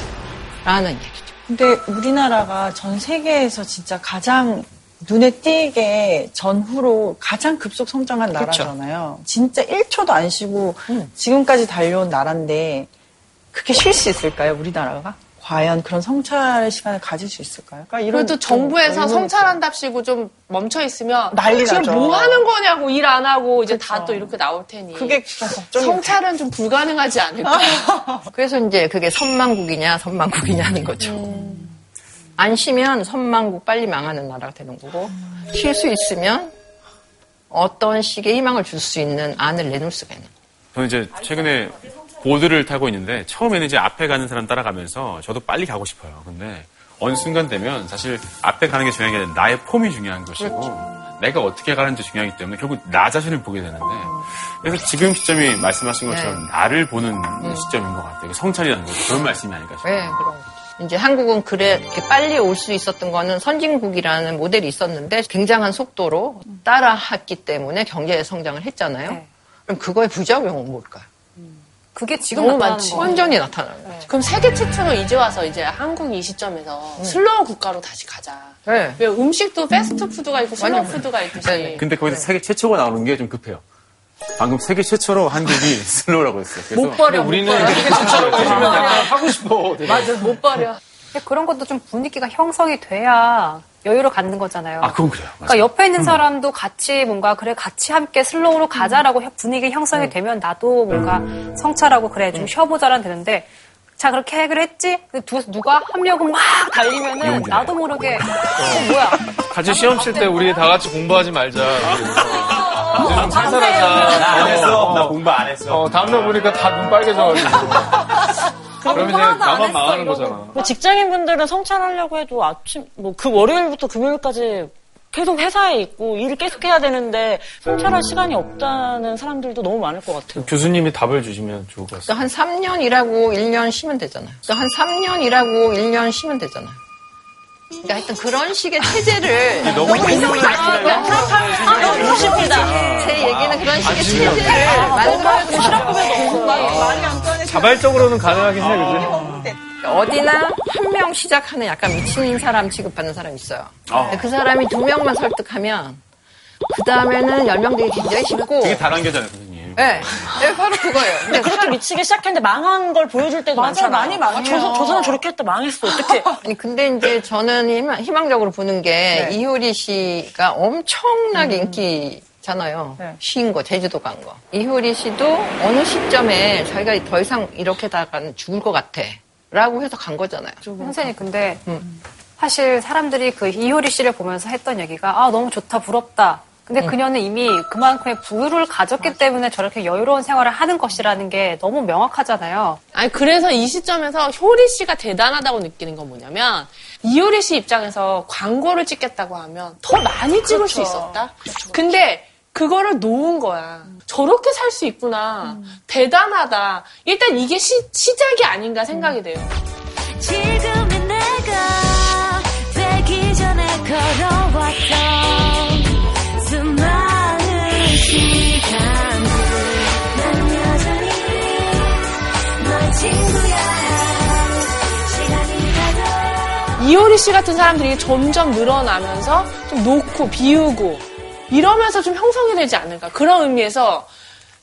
라는 얘기죠. 근데 우리나라가 전 세계에서 진짜 가장 눈에 띄게 전후로 가장 급속 성장한. 나라잖아요. 진짜 1초도 안 쉬고 지금까지 달려온 나라인데 그게 쉴 수 있을까요, 우리나라가? 과연 그런 성찰 시간을 가질 수 있을까요? 그러니까 이런 그래도 좀 정부에서 성찰한답시고 좀 멈춰 있으면 난리 지금 나죠. 뭐 하는 거냐고 일 안 하고 이제 다 또 이렇게 나올 테니 그게 성찰은 좀 불가능하지 않을까? 그래서 이제 그게 선망국이냐 선망국이냐는 거죠. 안 쉬면 선망국 빨리 망하는 나라가 되는 거고 쉴수 있으면 어떤 식의 희망을 줄 수 있는 안을 내놓을 수가 있는 거예요. 저는 이제 최근에 보드를 타고 있는데 처음에는 이제 앞에 가는 사람 따라가면서 저도 빨리 가고 싶어요. 근데 어느 순간 되면 사실 앞에 가는 게 중요한 게 아니라 나의 폼이 중요한 것이고 내가 어떻게 가는지 중요하기 때문에 결국 나 자신을 보게 되는데 그래서 지금 시점이 말씀하신 것처럼 나를 보는 시점인 것 같아요. 성찰이라는 거죠. 그런 말씀이 아닐까 싶어요. 네, 그럼. 이제 한국은 그래 이렇게 빨리 올 수 있었던 거는 선진국이라는 모델이 있었는데 굉장한 속도로 따라했기 때문에 경제 성장을 했잖아요. 그럼 그거의 부작용은 뭘까요? 그게 지금 너무 나타나는 많지. 완전히 나타나는 거죠. 그럼 세계 최초로 이제 와서 이제 한국이 이 시점에서 slow 국가로 다시 가자. 네. 왜 음식도 패스트푸드가 있고 슬로우 푸드가 있듯이. 네. 근데 거기서 세계 최초가 나오는 게 좀 급해요. 방금 세계 최초로 한국이 slow라고 했어요. 그래서 못 버려. 우리는 못 버려. 세계 최초라고 해주면 약간 하고 싶어. 되게. 맞아, 못 버려. 그런 것도 좀 분위기가 형성이 돼야 여유를 갖는 거잖아요. 아, 그건 그래요. 그러니까 옆에 있는 사람도 같이 뭔가 그래 같이 함께 슬로우로 가자라고 분위기 형성이 되면 나도 뭔가 성찰하고 그래 좀 쉬어보자라는 되는데 자 그렇게 해결 했지? 근데 두, 누가 합력을 막 달리면은. 나도 모르게 어, 뭐야 같이 시험 칠 때 우리 다 같이 공부하지 말자. 이제 좀나 살살하자. 안 했어. 나 어, 공부 안 했어. 어, 다음날 보니까 다 눈 빨개져가지고. 그러면 이제 안 나만 했어, 망하는. 거잖아. 뭐 직장인 분들은 성찰하려고 해도 아침 뭐 그 월요일부터 금요일까지 계속 회사에 있고 일을 계속 해야 되는데 성찰할 시간이 없다는 사람들도 너무 많을 것 같아요. 교수님이 답을 주시면 좋을 것 같습니다. 그러니까 한 3년 일하고 1년 쉬면 되잖아요. 그러니까 한 3년 일하고 1년 쉬면 되잖아요. 그러니까 하여튼 그런 식의 체제를 너무 너무 쉽니다. 제 얘기는 그런 식의 체제를 만들어주고 싶고 자발적으로는 가능하긴 해, 그지? 어디나 한 명 시작하는 약간 미친 사람 취급받는 사람이 있어요. 아. 그 사람이 두 명만 설득하면 그 다음에는 열 명 되기 굉장히 쉽고 되게 다단계잖아요, 선생님. 네, 네, 바로 그거예요. 근데 그렇게 미치기 시작했는데 망한 걸 보여줄 때도 맞아요. 많잖아요. 많이 망해요. 저, 저 사람 저렇게 했다 망했어. 어떻게? 아니 근데 이제 저는 희망, 희망적으로 보는 게 네. 이효리 씨가 엄청나게 인기 잖아요. 네. 쉬인 거, 제주도 간 거. 이효리 씨도 어느 시점에 자기가 더 이상 이렇게 다가는 죽을 것 같아. 라고 해서 간 거잖아요. 선생님 근데 음. 사실 사람들이 그 이효리 씨를 보면서 했던 얘기가 아 너무 좋다 부럽다. 근데 그녀는 이미 그만큼의 부유를 가졌기 때문에 저렇게 여유로운 생활을 하는 것이라는 게 너무 명확하잖아요. 아니 그래서 이 시점에서 효리 씨가 대단하다고 느끼는 건 뭐냐면 이효리 씨 입장에서 광고를 찍겠다고 하면 더 많이 찍을 수 있었다. 근데 그거를 놓은 거야. 저렇게 살 수 있구나. 대단하다. 일단 이게 시, 시작이 아닌가 생각이 돼요. 지금의 내 걸어왔던 수많은 시간들 난 여전히 너의 친구야 이효리 씨 같은 사람들이 점점 늘어나면서 좀 놓고 비우고 이러면서 좀 형성이 되지 않을까 그런 의미에서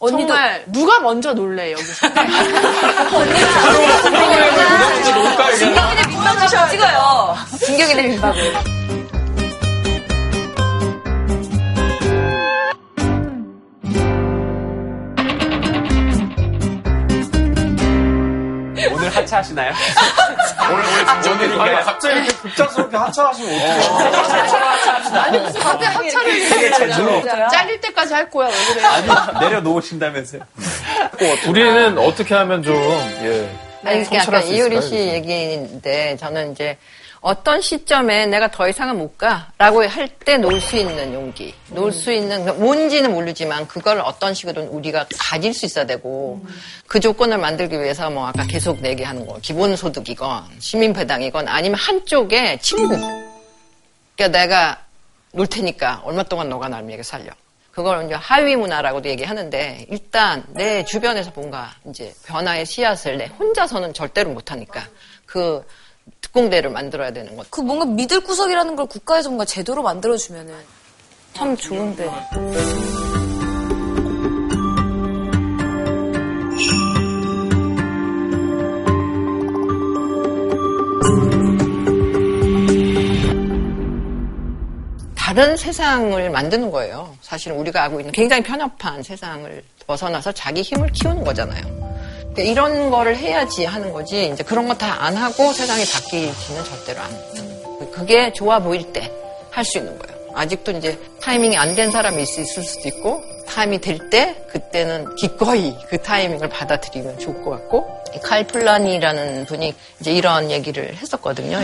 정말 누가 먼저 놀래 여기서 진격이네 민박을 찍어요. 진격이네 민박을. 오늘 하차하시나요? 오늘 오늘 아니, 갑자기 이렇게 급작스럽게 하차하시면 어떡해요? 아니 무슨 갑자기 하차를 되게 잘해 들어. 잘릴 때까지 할 거야 왜 그래 아니, 내려놓으신다면서요? 우리는 어떻게 하면 좀, 예. 아니, 그게 성찰할 아까 수 이효리 씨? 얘기인데 저는 이제 어떤 시점에 내가 더 이상은 못 가라고 할때놀수 있는 용기, 놀수 있는 그러니까 뭔지는 모르지만 그걸 어떤 식으로든 우리가 가질 수 있어야 되고 그 조건을 만들기 위해서 뭐 아까 계속 얘기하는 거 기본소득이건 시민배당이건 아니면 한쪽에 친구, 그러니까 내가 놀 테니까 얼마 동안 너가 날 위해 살려. 그걸 이제 하위 문화라고도 얘기하는데 일단 내 주변에서 뭔가 이제 변화의 씨앗을 내 혼자서는 절대로 못 하니까 그 특공대를 만들어야 되는 것. 그 뭔가 믿을 구석이라는 걸 국가에서 뭔가 제도로 만들어주면은 참 좋은데. 다른 세상을 만드는 거예요. 사실은 우리가 알고 있는 굉장히 편협한 세상을 벗어나서 자기 힘을 키우는 거잖아요. 이런 거를 해야지 하는 거지. 이제 그런 거 다 안 하고 세상이 바뀌지는 절대로 안. 그게 좋아 보일 때 할 수 있는 거예요. 아직도 이제 타이밍이 안 된 사람이 있- 있을 수도 있고 타이밍이 될 때 그때는 기꺼이 그 타이밍을 받아들이면 좋을 것 같고 이칼 플라니라는 분이 이제 이런 얘기를 했었거든요.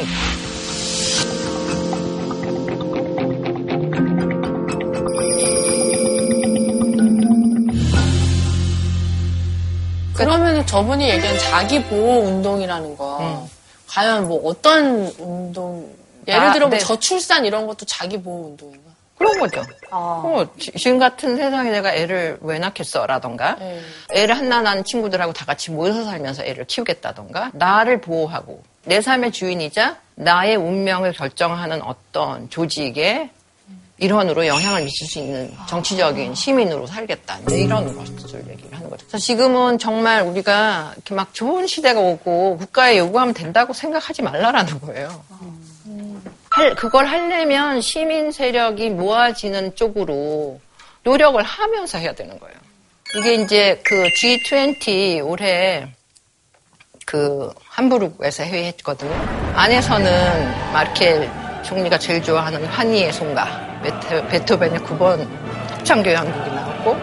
그러면 저분이 얘기한 자기 보호 운동이라는 거 과연 뭐 어떤 운동 예를 아, 들어 뭐 네. 저출산 이런 것도 자기 보호 운동인가? 그런 거죠. 어, 지- 지금 같은 세상에 내가 애를 왜 낳겠어? 라던가, 네. 애를 한나 낳은 친구들하고 다 같이 모여서 살면서 애를 키우겠다던가, 나를 보호하고, 내 삶의 주인이자 나의 운명을 결정하는 어떤 조직의 일원으로 영향을 미칠 수 있는 정치적인 시민으로 살겠다. 이제 이런 것을 얘기를 하는 거죠. 지금은 정말 우리가 이렇게 막 좋은 시대가 오고 국가에 요구하면 된다고 생각하지 말라라는 거예요. 할- 그걸 하려면 시민 세력이 모아지는 쪽으로 노력을 하면서 해야 되는 거예요. 이게 이제 그 G20 올해 그 함부르크에서 회의했거든요. 안에서는 마르켈 총리가 제일 좋아하는 환희의 송가, 베토, 베토벤의 9번 합창교향 곡이 나왔고,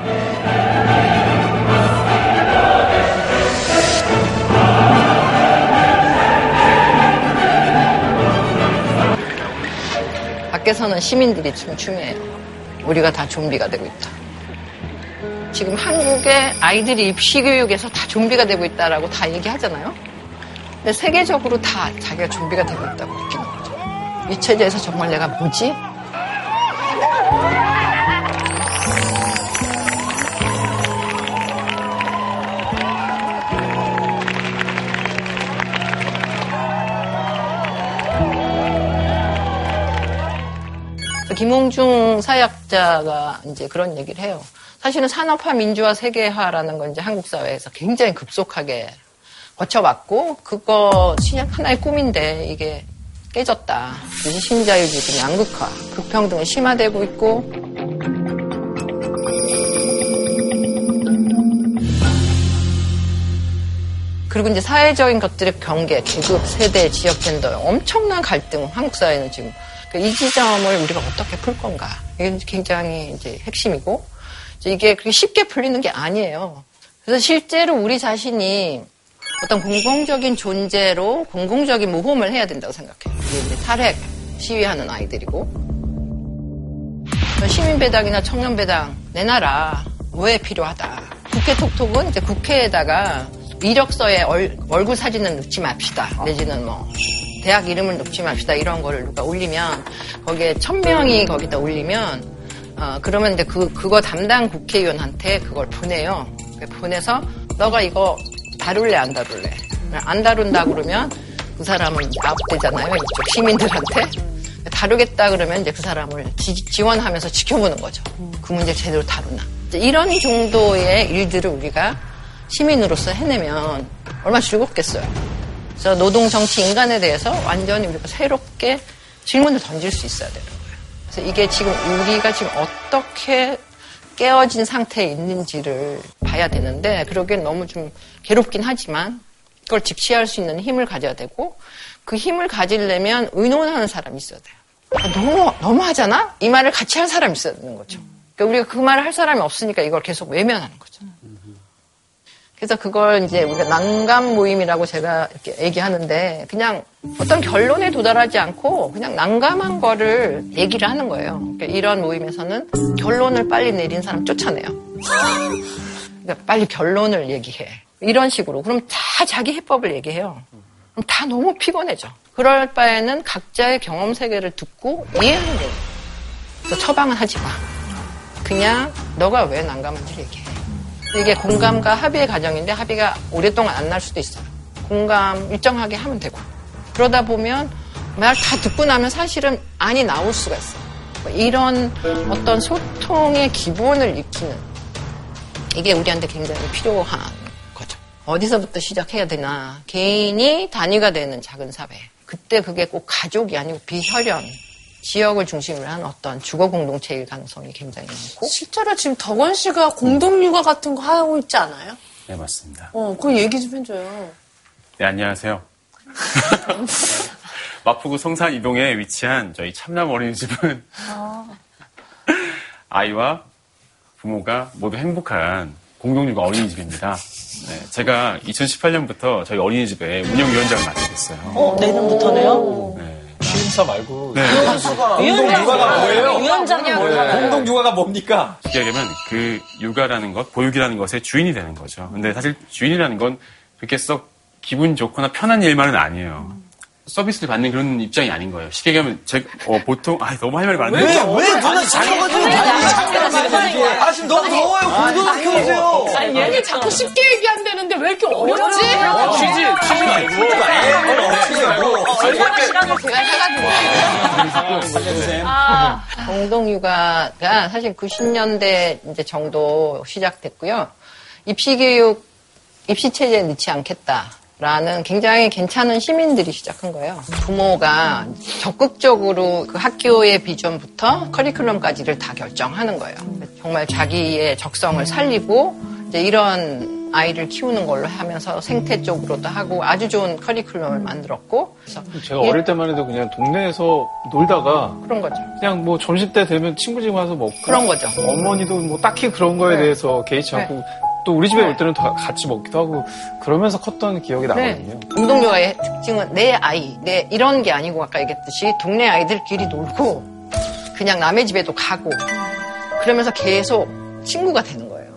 밖에서는 시민들이 춤추해요. 우리가 다 좀비가 되고 있다. 지금 한국의 아이들이 입시교육에서 다 좀비가 되고 있다라고 다 얘기하잖아요. 근데 세계적으로 다 자기가 좀비가 되고 있다고 느끼는 거죠. 이 체제에서 정말 내가 뭐지? 김홍중 사약자가 이제 그런 얘기를 해요. 사실은 산업화, 민주화, 세계화라는 건 이제 한국 사회에서 굉장히 급속하게 거쳐왔고, 그거 신약 하나의 꿈인데 이게 깨졌다. 그래서 신자유주의, 양극화, 불평등은 심화되고 있고, 그리고 이제 사회적인 것들의 경계, 계급, 세대, 지역, 젠더 엄청난 갈등 한국 사회는 지금 그이 지점을 우리가 어떻게 풀 건가 이게 굉장히 이제 핵심이고 이게 그렇게 쉽게 풀리는 게 아니에요. 그래서 실제로 우리 자신이 어떤 공공적인 존재로 공공적인 모험을 해야 된다고 생각해요. 이게 이제 탈핵 시위하는 아이들이고 시민배당이나 청년배당 내놔라 왜 필요하다. 국회 톡톡은 이제 국회에다가 이력서에 얼, 얼굴 사진은 넣지 맙시다. 내지는 뭐 대학 이름을 넣지 맙시다 이런 거를 누가 올리면 거기에 천 명이 거기다 올리면 어, 그러면 이제 그 그거 담당 국회의원한테 그걸 보내요. 보내서 너가 이거 다룰래 안 다룰래? 안 다룬다 그러면 그 사람은 아웃되잖아요. 이쪽 시민들한테 다루겠다 그러면 이제 그 사람을 지, 원하면서 지켜보는 거죠. 그 문제 제대로 다루나. 이런 정도의 일들을 우리가 시민으로서 해내면 얼마나 즐겁겠어요. 그래서 노동 정치 인간에 대해서 완전히 우리가 새롭게 질문을 던질 수 있어야 되는 거예요. 그래서 이게 지금 우리가 지금 어떻게 깨어진 상태에 있는지를 봐야 되는데 그러기엔 너무 좀 괴롭긴 하지만 그걸 직시할 수 있는 힘을 가져야 되고 그 힘을 가지려면 의논하는 사람이 있어야 돼요. 아, 너무 너무 하잖아? 이 말을 같이 할 사람이 있어야 되는 거죠. 그러니까 우리가 그 말을 할 사람이 없으니까 이걸 계속 외면하는 거죠. 그래서 그걸 이제 우리가 난감 모임이라고 제가 이렇게 얘기하는데 그냥 어떤 결론에 도달하지 않고 그냥 난감한 거를 얘기를 하는 거예요. 그러니까 이런 모임에서는 결론을 빨리 내린 사람 쫓아내요. 그러니까 빨리 결론을 얘기해. 이런 식으로. 그럼 다 자기 해법을 얘기해요. 그럼 다 너무 피곤해져. 그럴 바에는 각자의 경험 세계를 듣고 이해하는 거예요. 그래서 처방은 하지 마. 그냥 너가 왜 난감한지 얘기해. 이게 공감과 합의의 과정인데 합의가 오랫동안 안 날 수도 있어요. 공감 일정하게 하면 되고. 그러다 보면 말 다 듣고 나면 사실은 안이 나올 수가 있어요. 뭐 이런 어떤 소통의 기본을 익히는 이게 우리한테 굉장히 필요한 거죠. 어디서부터 시작해야 되나. 개인이 단위가 되는 작은 사회. 그때 그게 꼭 가족이 아니고 비혈연, 지역을 중심으로 한 어떤 주거 공동체일 가능성이 굉장히 많고. 실제로 지금 덕원 씨가 공동 육아 같은 거 하고 있지 않아요? 네, 맞습니다. 어, 그 얘기 좀 해줘요. 네, 안녕하세요. 마포구 성산 이동에 위치한 저희 참남 어린이집은 아이와 부모가 모두 행복한 공동육아 어린이집입니다. 네, 제가 2018년부터 저희 어린이집에 운영위원장을 맡게 됐어요. 어, 내년부터네요? 취임사 말고 네. 공동 육아가 뭐예요? 위원장은 뭐예요? 공동 육아가 뭡니까? 쉽게 얘기하면 그 육아라는 것, 보육이라는 것의 주인이 되는 거죠. 근데 사실 주인이라는 건 그렇게 썩 기분 좋거나 편한 일만은 아니에요. 서비스를 받는 그런 입장이 아닌 거예요. 쉽게 얘기하면 제 어, 보통 아 너무 할 말이 많은데 왜, 왜 누나 작아가지고 아, 지금 너무 더워요. 공동을 켜주세요. 아니, 얘는 자꾸 쉽게 얘기한다는데 왜 이렇게 어렵지? 취지 취지 말고 얼마나 시간을 제가 해가지고. 살려주세요. 공동육아가 사실 90년대 이제 정도 시작됐고요. 입시교육, 입시체제에 넣지 않겠다 라는 굉장히 괜찮은 시민들이 시작한 거예요. 부모가 적극적으로 그 학교의 비전부터 커리큘럼까지를 다 결정하는 거예요. 정말 자기의 적성을 살리고 이제 이런 아이를 키우는 걸로 하면서 생태 쪽으로도 하고 아주 좋은 커리큘럼을 만들었고 그래서 제가 어릴 때만 해도 그냥 동네에서 놀다가 그런 거죠. 그냥 뭐 점심 때 되면 친구 집 와서 먹고 그런 거죠. 어머니도 뭐 딱히 그런 거에 네. 대해서 개의치 않고 또 우리 집에 올 때는 다 같이 먹기도 하고 그러면서 컸던 기억이 나거든요. 운동요가의 특징은 내 아이, 내 이런 게 아니고 아까 얘기했듯이 동네 아이들끼리 놀고 그냥 남의 집에도 가고 그러면서 계속 친구가 되는 거예요.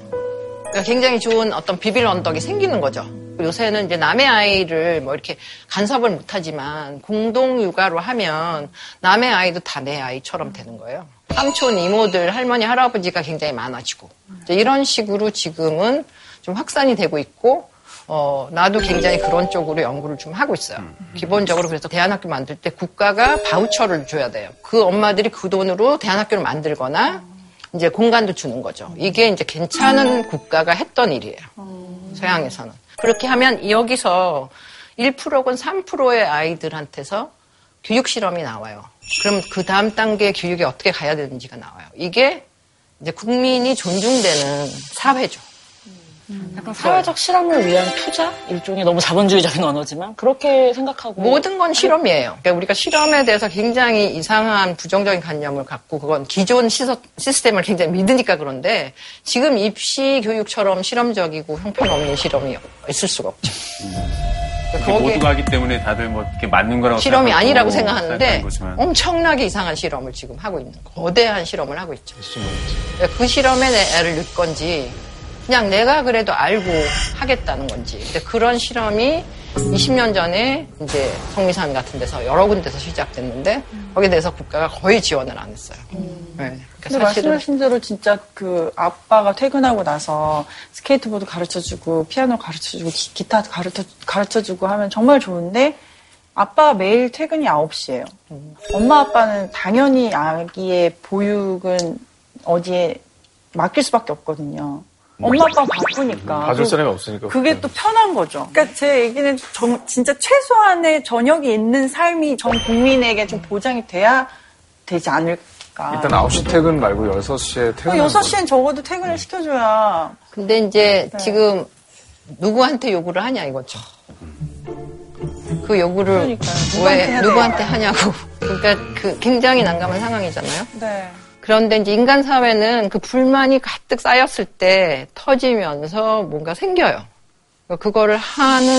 그러니까 굉장히 좋은 어떤 비빌 언덕이 생기는 거죠. 요새는 이제 남의 아이를 뭐 이렇게 간섭을 못하지만 공동 육아로 하면 남의 아이도 다 내 아이처럼 되는 거예요. 삼촌, 이모들, 할머니, 할아버지가 굉장히 많아지고 이런 식으로 지금은 좀 확산이 되고 있고 어, 나도 굉장히 그런 쪽으로 연구를 좀 하고 있어요. 기본적으로 그래서 대안학교 만들 때 국가가 바우처를 줘야 돼요. 그 엄마들이 그 돈으로 대안학교를 만들거나 이제 공간도 주는 거죠. 이게 이제 괜찮은 국가가 했던 일이에요. 서양에서는. 그렇게 하면 여기서 1%건 3%의 아이들한테서 교육 실험이 나와요. 그럼 그 다음 단계 교육이 어떻게 가야 되는지가 나와요. 이게 이제 국민이 존중되는 사회죠. 약간 사회적 실험을 위한 투자? 일종의 너무 자본주의적인 언어지만 그렇게 생각하고 모든 건 실험이에요. 그러니까 우리가 실험에 대해서 굉장히 이상한 부정적인 관념을 갖고 그건 기존 시서, 시스템을 굉장히 믿으니까 그런데 지금 입시 교육처럼 실험적이고 형편없는 실험이 있을 수가 없죠. 이게 모두가 하기 때문에 다들 뭐 이렇게 맞는 거라고 실험이 아니라고 생각하는 생각하는데 엄청나게 이상한 실험을 지금 하고 있는 거. 거대한 실험을 하고 있죠. 그 실험에 내 애를 넣을 건지 그냥 내가 그래도 알고 하겠다는 건지. 근데 그런 실험이 20년 전에 이제 성미산 같은 데서 여러 군데서 시작됐는데 거기에 대해서 국가가 거의 지원을 안 했어요. 네. 근데 그러니까 사실은 말씀하신 대로 진짜 그 아빠가 퇴근하고 나서 스케이트보드 가르쳐주고 피아노 가르쳐주고 기, 기타 가르쳐, 가르쳐주고 하면 정말 좋은데 아빠가 매일 퇴근이 9시예요. 엄마 아빠는 당연히 아기의 보육은 어디에 맡길 수밖에 없거든요. 엄마 아빠가 바쁘니까. 봐줄 사람이 없으니까. 그게 또 편한 거죠. 그러니까 제 얘기는 정- 진짜 최소한의 저녁이 있는 삶이 전 국민에게 좀 보장이 돼야 되지 않을까. 일단 9시 퇴근 말고 6시에 퇴근. 6시엔 적어도 퇴근을 시켜줘야. 근데 이제 네. 지금 누구한테 요구를 하냐 이거죠. 그 요구를 그러니까요. 누구한테 왜 누구한테 돼요? 하냐고. 그러니까 그 굉장히 난감한 상황이잖아요. 네. 그런데 이제 인간 사회는 그 불만이 가득 쌓였을 때 터지면서 뭔가 생겨요. 그러니까 그거를 하는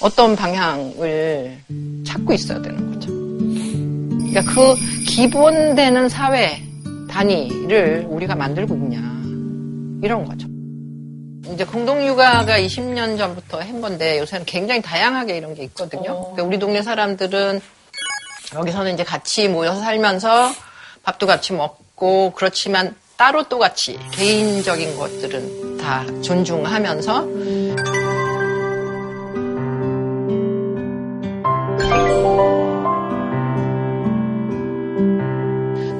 어떤 방향을 찾고 있어야 되는 거죠. 그러니까 그 기본되는 사회 단위를 우리가 만들고 있냐 이런 거죠. 이제 공동육아가 20년 전부터 한 건데 요새는 굉장히 다양하게 이런 게 있거든요. 그러니까 우리 동네 사람들은 여기서는 이제 같이 모여서 살면서 밥도 같이 먹고 그렇지만 따로 또 같이 개인적인 것들은 다 존중하면서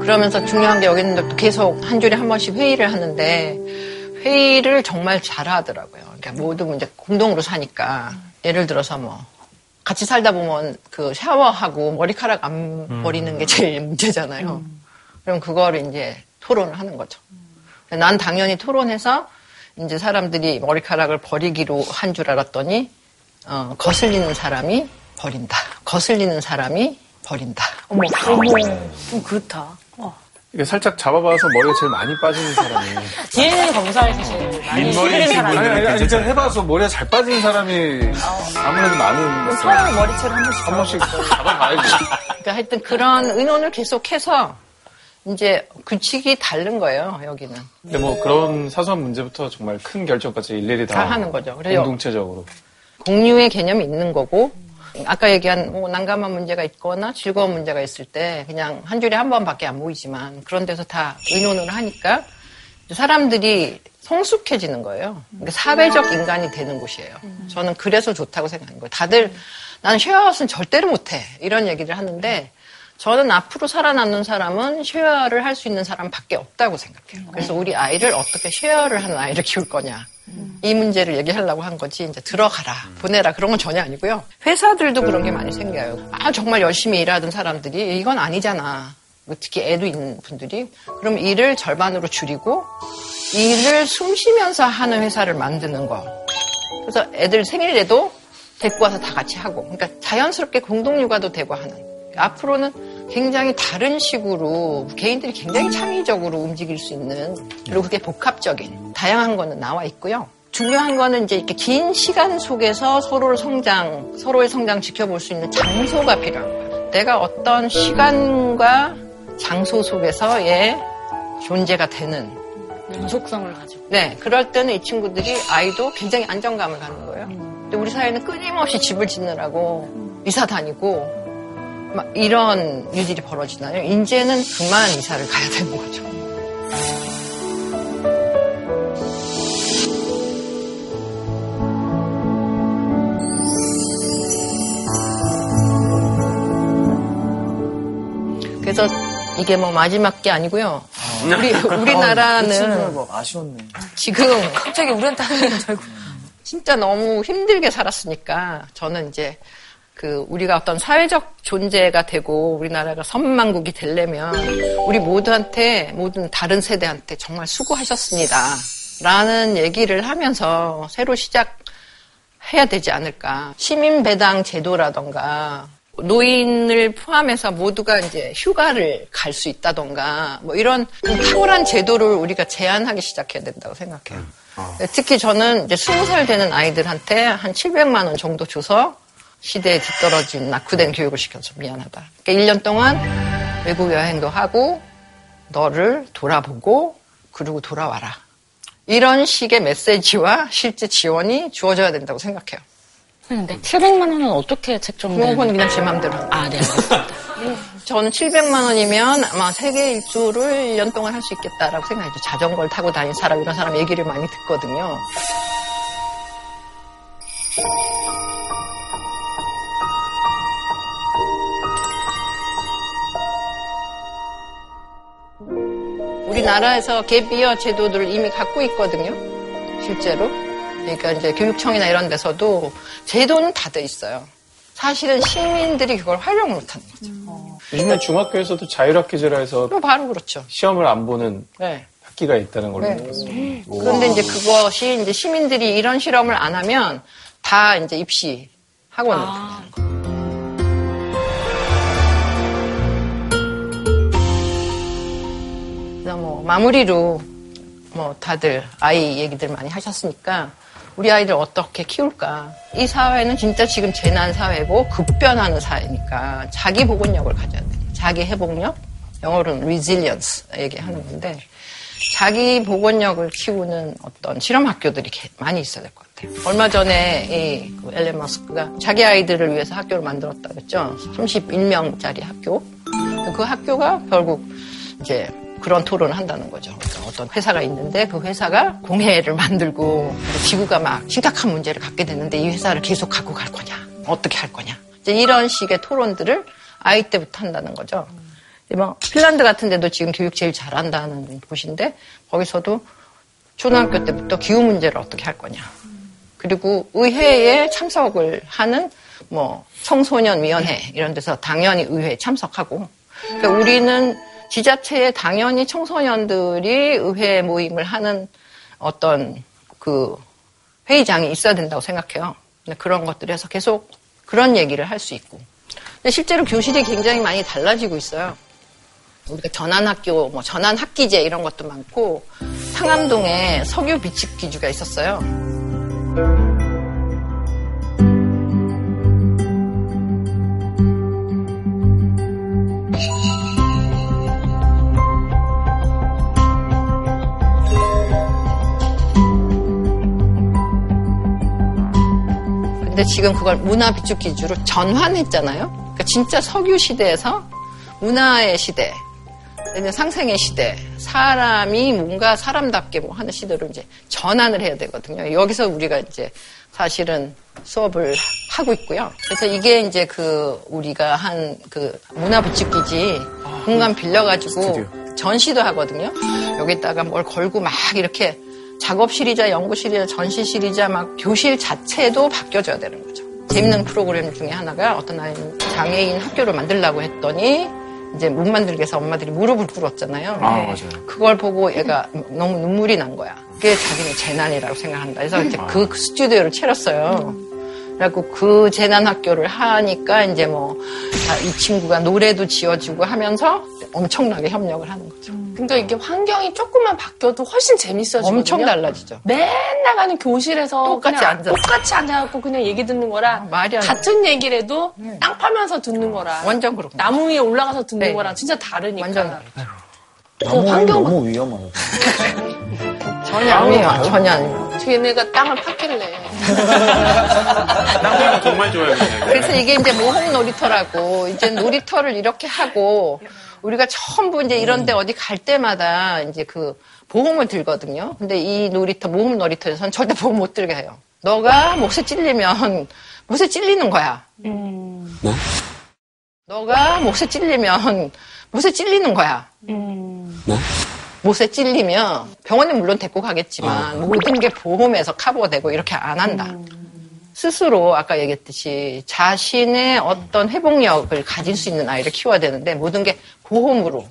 그러면서 중요한 게 여기는 또 계속 한 주에 한 번씩 회의를 하는데 회의를 정말 잘 하더라고요. 그러니까 모두 이제 공동으로 사니까 예를 들어서 뭐 같이 살다 보면 그 샤워하고 머리카락 안 버리는 게 제일 문제잖아요. 그럼 그거를 이제 토론을 하는 거죠. 난 당연히 토론해서 이제 사람들이 머리카락을 버리기로 한 줄 알았더니 어, 거슬리는 사람이 버린다. 거슬리는 사람이 버린다. 어머, 어머, 좀 그렇다. 이게 살짝 잡아봐서 머리가 제일 많이 빠지는 사람이. DNA 검사에서 제일 많이 민머리 시키는 아니, 사람이 아니, 아니, 진짜 해봐서 머리가 잘 빠지는 사람이 아무래도 많은. 서로 머리채를 한 번씩 한 번씩 잡아봐야지. 그러니까 하여튼 그런 의논을 계속해서 이제 규칙이 다른 거예요, 여기는. 근데 뭐 그런 사소한 문제부터 정말 큰 결정까지 일일이 다, 다 하는 거죠. 그래요. 공동체적으로. 공유의 개념이 있는 거고, 아까 얘기한 뭐 난감한 문제가 있거나 즐거운 문제가 있을 때 그냥 한 주에 한 번밖에 안 모이지만 그런 데서 다 의논을 하니까 사람들이 성숙해지는 거예요. 그러니까 사회적 인간이 되는 곳이에요. 저는 그래서 좋다고 생각하는 거예요. 다들 나는 쉐어하우스는 절대로 못해 이런 얘기를 하는데 저는 앞으로 살아남는 사람은 share를 할 수 있는 사람밖에 없다고 생각해요. 그래서 우리 아이를 어떻게 share를 하는 아이를 키울 거냐. 이 문제를 얘기하려고 한 거지 이제 들어가라 보내라 그런 건 전혀 아니고요. 회사들도 그런 게 많이 생겨요. 아 정말 열심히 일하던 사람들이 이건 아니잖아. 뭐 특히 애도 있는 분들이. 그럼 일을 절반으로 줄이고 일을 숨 쉬면서 하는 회사를 만드는 거. 그래서 애들 생일에도 데리고 와서 다 같이 하고. 그러니까 자연스럽게 공동육아도 되고 하는. 앞으로는 굉장히 다른 식으로 개인들이 굉장히 창의적으로 움직일 수 있는 그리고 그게 복합적인 다양한 거는 나와 있고요. 중요한 거는 이제 이렇게 긴 시간 속에서 서로를 성장, 서로의 성장 지켜볼 수 있는 장소가 필요한 거예요. 내가 어떤 시간과 장소 속에서의 존재가 되는 연속성을 가지고. 네, 그럴 때는 이 친구들이 아이도 굉장히 안정감을 갖는 거예요. 근데 우리 사회는 끊임없이 집을 짓느라고 이사 다니고 막 이런 일들이 벌어지나요? 이제는 그만 이사를 가야 되는 거죠. 그래서 이게 뭐 마지막 게 아니고요. 우리 우리나라는 뭐 아쉬웠네. 지금 갑자기 우리한테 하는 줄 알고. 진짜 너무 힘들게 살았으니까 저는 이제 그 우리가 어떤 사회적 존재가 되고 우리나라가 선망국이 되려면 우리 모두한테 모든 다른 세대한테 정말 수고하셨습니다. 라는 얘기를 하면서 새로 시작해야 되지 않을까. 시민 배당 제도라던가 노인을 포함해서 모두가 이제 휴가를 갈 수 있다던가 뭐 이런 좀 탁월한 제도를 우리가 제한하기 시작해야 된다고 생각해요. 특히 저는 이제 20살 되는 아이들한테 한 700만 원 정도 줘서 시대에 뒤떨어진 낙후된 교육을 시켜서 미안하다. 그러니까 1년 동안 외국 여행도 하고 너를 돌아보고 그리고 돌아와라. 이런 식의 메시지와 실제 지원이 주어져야 된다고 생각해요. 했는데 700만 원은 어떻게 책정된? 그건 그냥 제 맘대로. 아, 네. 알겠습니다. 저는 700만 원이면 아마 세계 일주를 1년 동안 할 수 있겠다라고 생각했죠. 자전거를 타고 다니는 사람, 이런 사람 얘기를 많이 듣거든요. 우리나라에서 갭이어 제도들을 이미 갖고 있거든요. 실제로. 그러니까 이제 교육청이나 이런 데서도 제도는 다 돼 있어요. 사실은 시민들이 그걸 활용을 못하는 거죠. 요즘에 중학교에서도 자율학기제라 해서 그럼 바로 그렇죠. 시험을 안 보는 네. 학기가 있다는 걸로 네. 들었어요. 그런데 이제 그것이 이제 시민들이 이런 실험을 안 하면 다 이제 입시하고 있는 거예요. 마무리로 뭐 다들 아이 얘기들 많이 하셨으니까 우리 아이들 어떻게 키울까? 이 사회는 진짜 지금 재난 사회고 급변하는 사회니까 자기 복원력을 가져야 돼. 자기 회복력, 영어로는 resilience 얘기하는 건데 자기 복원력을 키우는 어떤 실험 학교들이 개- 많이 있어야 될 것 같아요. 얼마 전에 이그 엘렌 머스크가 자기 아이들을 위해서 학교를 만들었다 그랬죠. 31명짜리 학교. 그 학교가 결국 이제 그런 토론을 한다는 거죠. 그러니까 어떤 회사가 있는데 그 회사가 공해를 만들고 지구가 막 심각한 문제를 갖게 됐는데 이 회사를 계속 갖고 갈 거냐? 어떻게 할 거냐? 이제 이런 식의 토론들을 아이 때부터 한다는 거죠. 이제 뭐 핀란드 같은 데도 지금 교육 제일 잘한다는 곳인데 거기서도 초등학교 때부터 기후 문제를 어떻게 할 거냐. 그리고 의회에 참석을 하는 뭐 청소년 위원회 이런 데서 당연히 의회에 참석하고 그러니까 우리는 지자체에 당연히 청소년들이 의회 모임을 하는 어떤 그 회의장이 있어야 된다고 생각해요. 그런 것들에서 계속 그런 얘기를 할 수 있고. 근데 실제로 교실이 굉장히 많이 달라지고 있어요. 우리가 전환학교, 뭐 전환학기제 이런 것도 많고 상암동에 석유 비축 기주가 있었어요. 근데 지금 그걸 문화 비축 기주로 전환했잖아요. 그러니까 진짜 석유 시대에서 문화의 시대, 상생의 시대, 사람이 뭔가 사람답게 뭐 하는 시대로 이제 전환을 해야 되거든요. 여기서 우리가 이제 사실은 수업을 하고 있고요. 그래서 이게 이제 그 우리가 한 그 문화 비축 기지 공간 빌려가지고 전시도 하거든요. 여기다가 뭘 걸고 막 이렇게 작업실이자 연구실이자 전시실이자 막 교실 자체도 바뀌어져야 되는 거죠. 재밌는 프로그램 중에 하나가 어떤 아이는 장애인 학교를 만들려고 했더니 이제 못 만들게 해서 엄마들이 무릎을 꿇었잖아요. 아, 맞아요. 그걸 보고 얘가 너무 눈물이 난 거야. 그게 자기는 재난이라고 생각한다. 그래서 이제 그 스튜디오를 차렸어요. 그래갖고 그 재난 학교를 하니까 이제 뭐 이 친구가 노래도 지어주고 하면서 엄청나게 협력을 하는 거죠. 그러니까 이게 환경이 조금만 바뀌어도 훨씬 재밌어지거든요. 엄청 달라지죠. 맨날 가는 교실에서 똑같이 앉아서. 똑같이 앉아갖고 그냥 얘기 듣는 거랑 말이 안 돼. 같은 얘기를 해도 땅 파면서 듣는 거랑 완전 그렇고. 나무 위에 올라가서 듣는 네. 거랑 진짜 다르니까. 완전 다르죠. 나무 환경- 너무 위험하다. 전혀 아니에요. 전혀 아니에요. 쟤네가 땅을 팠길래. 땅 정말 좋아요. 그래서 이게 이제 모험 놀이터라고 이제 놀이터를 이렇게 하고 우리가 전부 이제 이런데 어디 갈 때마다 이제 그 보험을 들거든요. 근데 이 놀이터 모험 놀이터에서는 절대 보험 못 들게 해요. 너가 못에 찔리면 못에 찔리는 거야. 네? 너가 못에 찔리면 못에 찔리는 거야. 네? 못에 찔리면 병원에 물론 데리고 가겠지만 모든 게 보험에서 커버되고 이렇게 안 한다. 스스로 아까 얘기했듯이 자신의 어떤 회복력을 가질 수 있는 아이를 키워야 되는데 모든 게 보험으로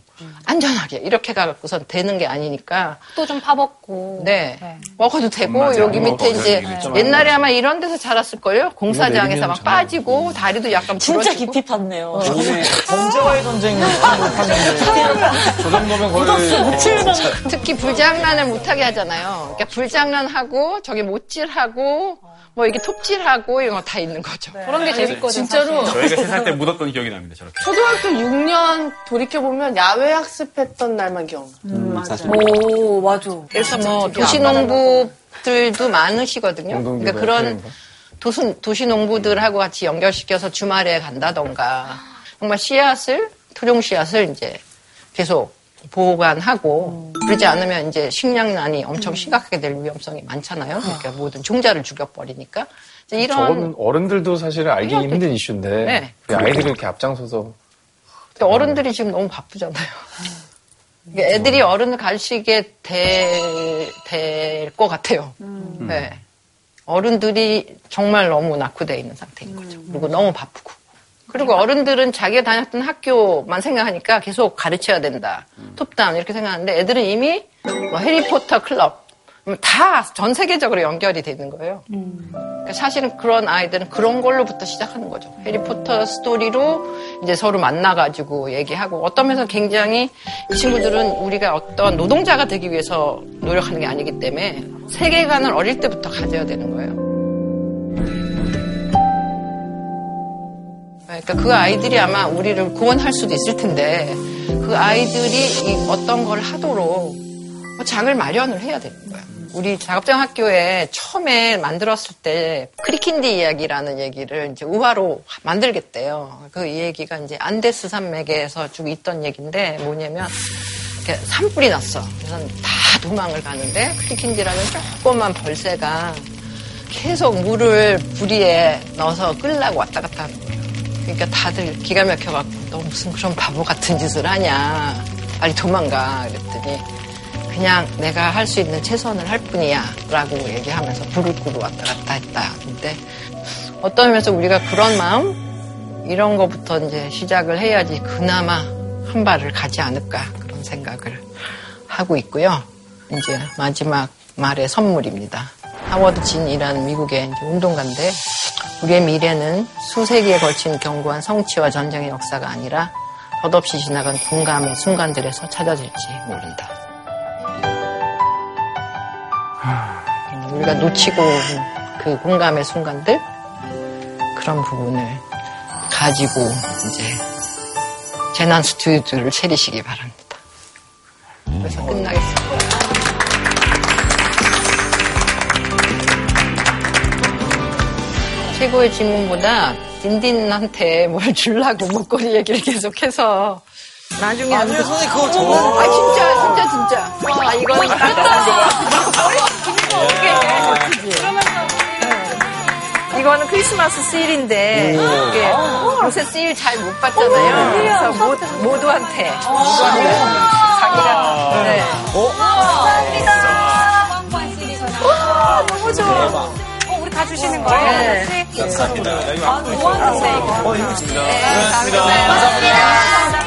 안전하게 이렇게 가갖고선 되는 게 아니니까 또 좀 파먹고. 네. 먹어도 되고 맞아요. 여기 밑에 먹어도 이제. 옛날에 아마 이런 데서 자랐을 걸요 공사장에서 막 빠지고 다리도 약간 진짜 부러지고 깊이 팠네요. 동네 범죄와의 전쟁 못하는데 저 정도면 거의 특히 불장난을 못하게 하잖아요. 그러니까 불장난하고 저기 못질하고 뭐 이게 톱질하고 이런 거 다 있는 거죠. 그런 게 재밌거든요. 진짜로 저희가 세살 때 묻었던 기억이 납니다. 저렇게. 초등학교 6년 돌이 켜보면 야외 학습했던 날만 기억나. 음, 사실 오, 맞아. 그래서 뭐 도시농부들도 많으시거든요. 그러니까 그런 도시, 도시 농부들하고 같이 연결시켜서 주말에 간다던가 정말 씨앗을 토종 씨앗을 이제 계속 보관하고 그러지 않으면 이제 식량난이 엄청 심각하게 될 위험성이 많잖아요. 그러니까 모든 종자를 죽여버리니까 이런 저거는 어른들도 사실 알기 힘든 이슈인데 네. 우리 아이들이 이렇게 앞장서서 어른들이 지금 너무 바쁘잖아요. 그러니까 애들이 어른을 가르치게 될것 같아요. 네. 어른들이 정말 너무 낙후되어 있는 상태인 거죠. 그리고 너무 바쁘고. 그리고 어른들은 자기가 다녔던 학교만 생각하니까 계속 가르쳐야 된다. 톱다운 이렇게 생각하는데 애들은 이미 뭐 해리포터 클럽 다 전 세계적으로 연결이 되는 거예요. 그러니까 사실은 그런 아이들은 그런 걸로부터 시작하는 거죠. 해리포터 스토리로 이제 서로 만나가지고 얘기하고 어떤 면에서 굉장히 이 친구들은 우리가 어떤 노동자가 되기 위해서 노력하는 게 아니기 때문에 세계관을 어릴 때부터 가져야 되는 거예요. 그러니까 그 아이들이 아마 우리를 구원할 수도 있을 텐데 그 아이들이 이 어떤 걸 하도록 뭐 장을 마련을 해야 되는 거예요. 우리 작업장 학교에 처음에 만들었을 때 크리킨디 이야기라는 얘기를 이제 우화로 만들겠대요. 그 얘기가 이제 안데스 산맥에서 쭉 있던 얘기인데 뭐냐면 이렇게 산불이 났어. 그래서 다 도망을 가는데 크리킨디라는 조그만 벌새가 계속 물을 부리에 넣어서 끌라고 왔다 갔다 하는 거예요. 그러니까 다들 기가 막혀갖고 너 무슨 그런 바보 같은 짓을 하냐. 빨리 도망가. 그랬더니 그냥 내가 할 수 있는 최선을 할 뿐이야. 라고 얘기하면서 불을 끄고 왔다 갔다 했다. 근데 어떤 면에서 우리가 그런 마음? 이런 거부터 이제 시작을 해야지 그나마 한 발을 가지 않을까. 그런 생각을 하고 있고요. 이제 마지막 말의 선물입니다. 하워드 진이라는 미국의 운동가인데 우리의 미래는 수세기에 걸친 견고한 성취와 전쟁의 역사가 아니라 덧없이 지나간 공감의 순간들에서 찾아질지 모른다. 우리가 놓치고 온그 공감의 순간들 그런 부분을 가지고 이제 재난 스튜디오를 차리시기 바랍니다. 그래서 끝나겠습니다. 최고의 질문보다 딘딘한테 뭘 주려고 목걸이 얘기를 계속해서 나중에 아니요, 안- 선생님, 그거 저는- 아 진짜 진짜 진짜 아 이거는 이거는 크리스마스 세일인데 이게 요새 세일 잘못 받잖아요. 그래서 모, 모두한테 모두한테 자기가 네. 와, 너무 좋아. 어, 우리 다 주시는 거예요? 네. 감사합니다. 아, 뭐 하는데, 이거. 어, 이거 있습니다. 네, 고맙습니다. 감사합니다.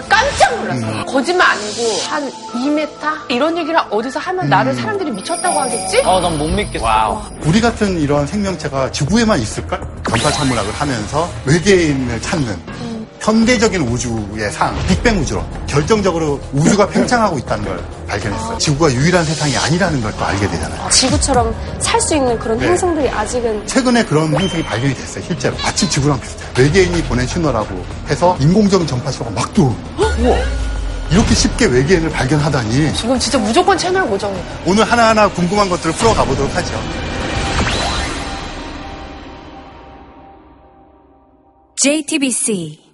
정말 깜짝 놀랐어요. 거짓말 아니고 한 2m 이런 얘기를 어디서 하면 나를 사람들이 미쳤다고 하겠지? 아, 난 못 믿겠어. 우리 같은 이런 생명체가 지구에만 있을까? 전파 천문학을 하면서 외계인을 찾는 현대적인 우주의 상, 빅뱅 우주론. 결정적으로 우주가 팽창하고 있다는 걸 발견했어요. 지구가 유일한 세상이 아니라는 걸 또 알게 되잖아요. 지구처럼 살 수 있는 그런 네. 행성들이 아직은 최근에 그런 행성이 발견이 됐어요, 실제로. 마침 지구랑 비슷해요. 외계인이 보낸 신호라고 해서 인공적인 전파수가 막 들어오는 거예요. 이렇게 쉽게 외계인을 발견하다니. 지금 진짜 무조건 채널 고정이에요. 오늘 하나하나 궁금한 것들을 풀어가 보도록 하죠. JTBC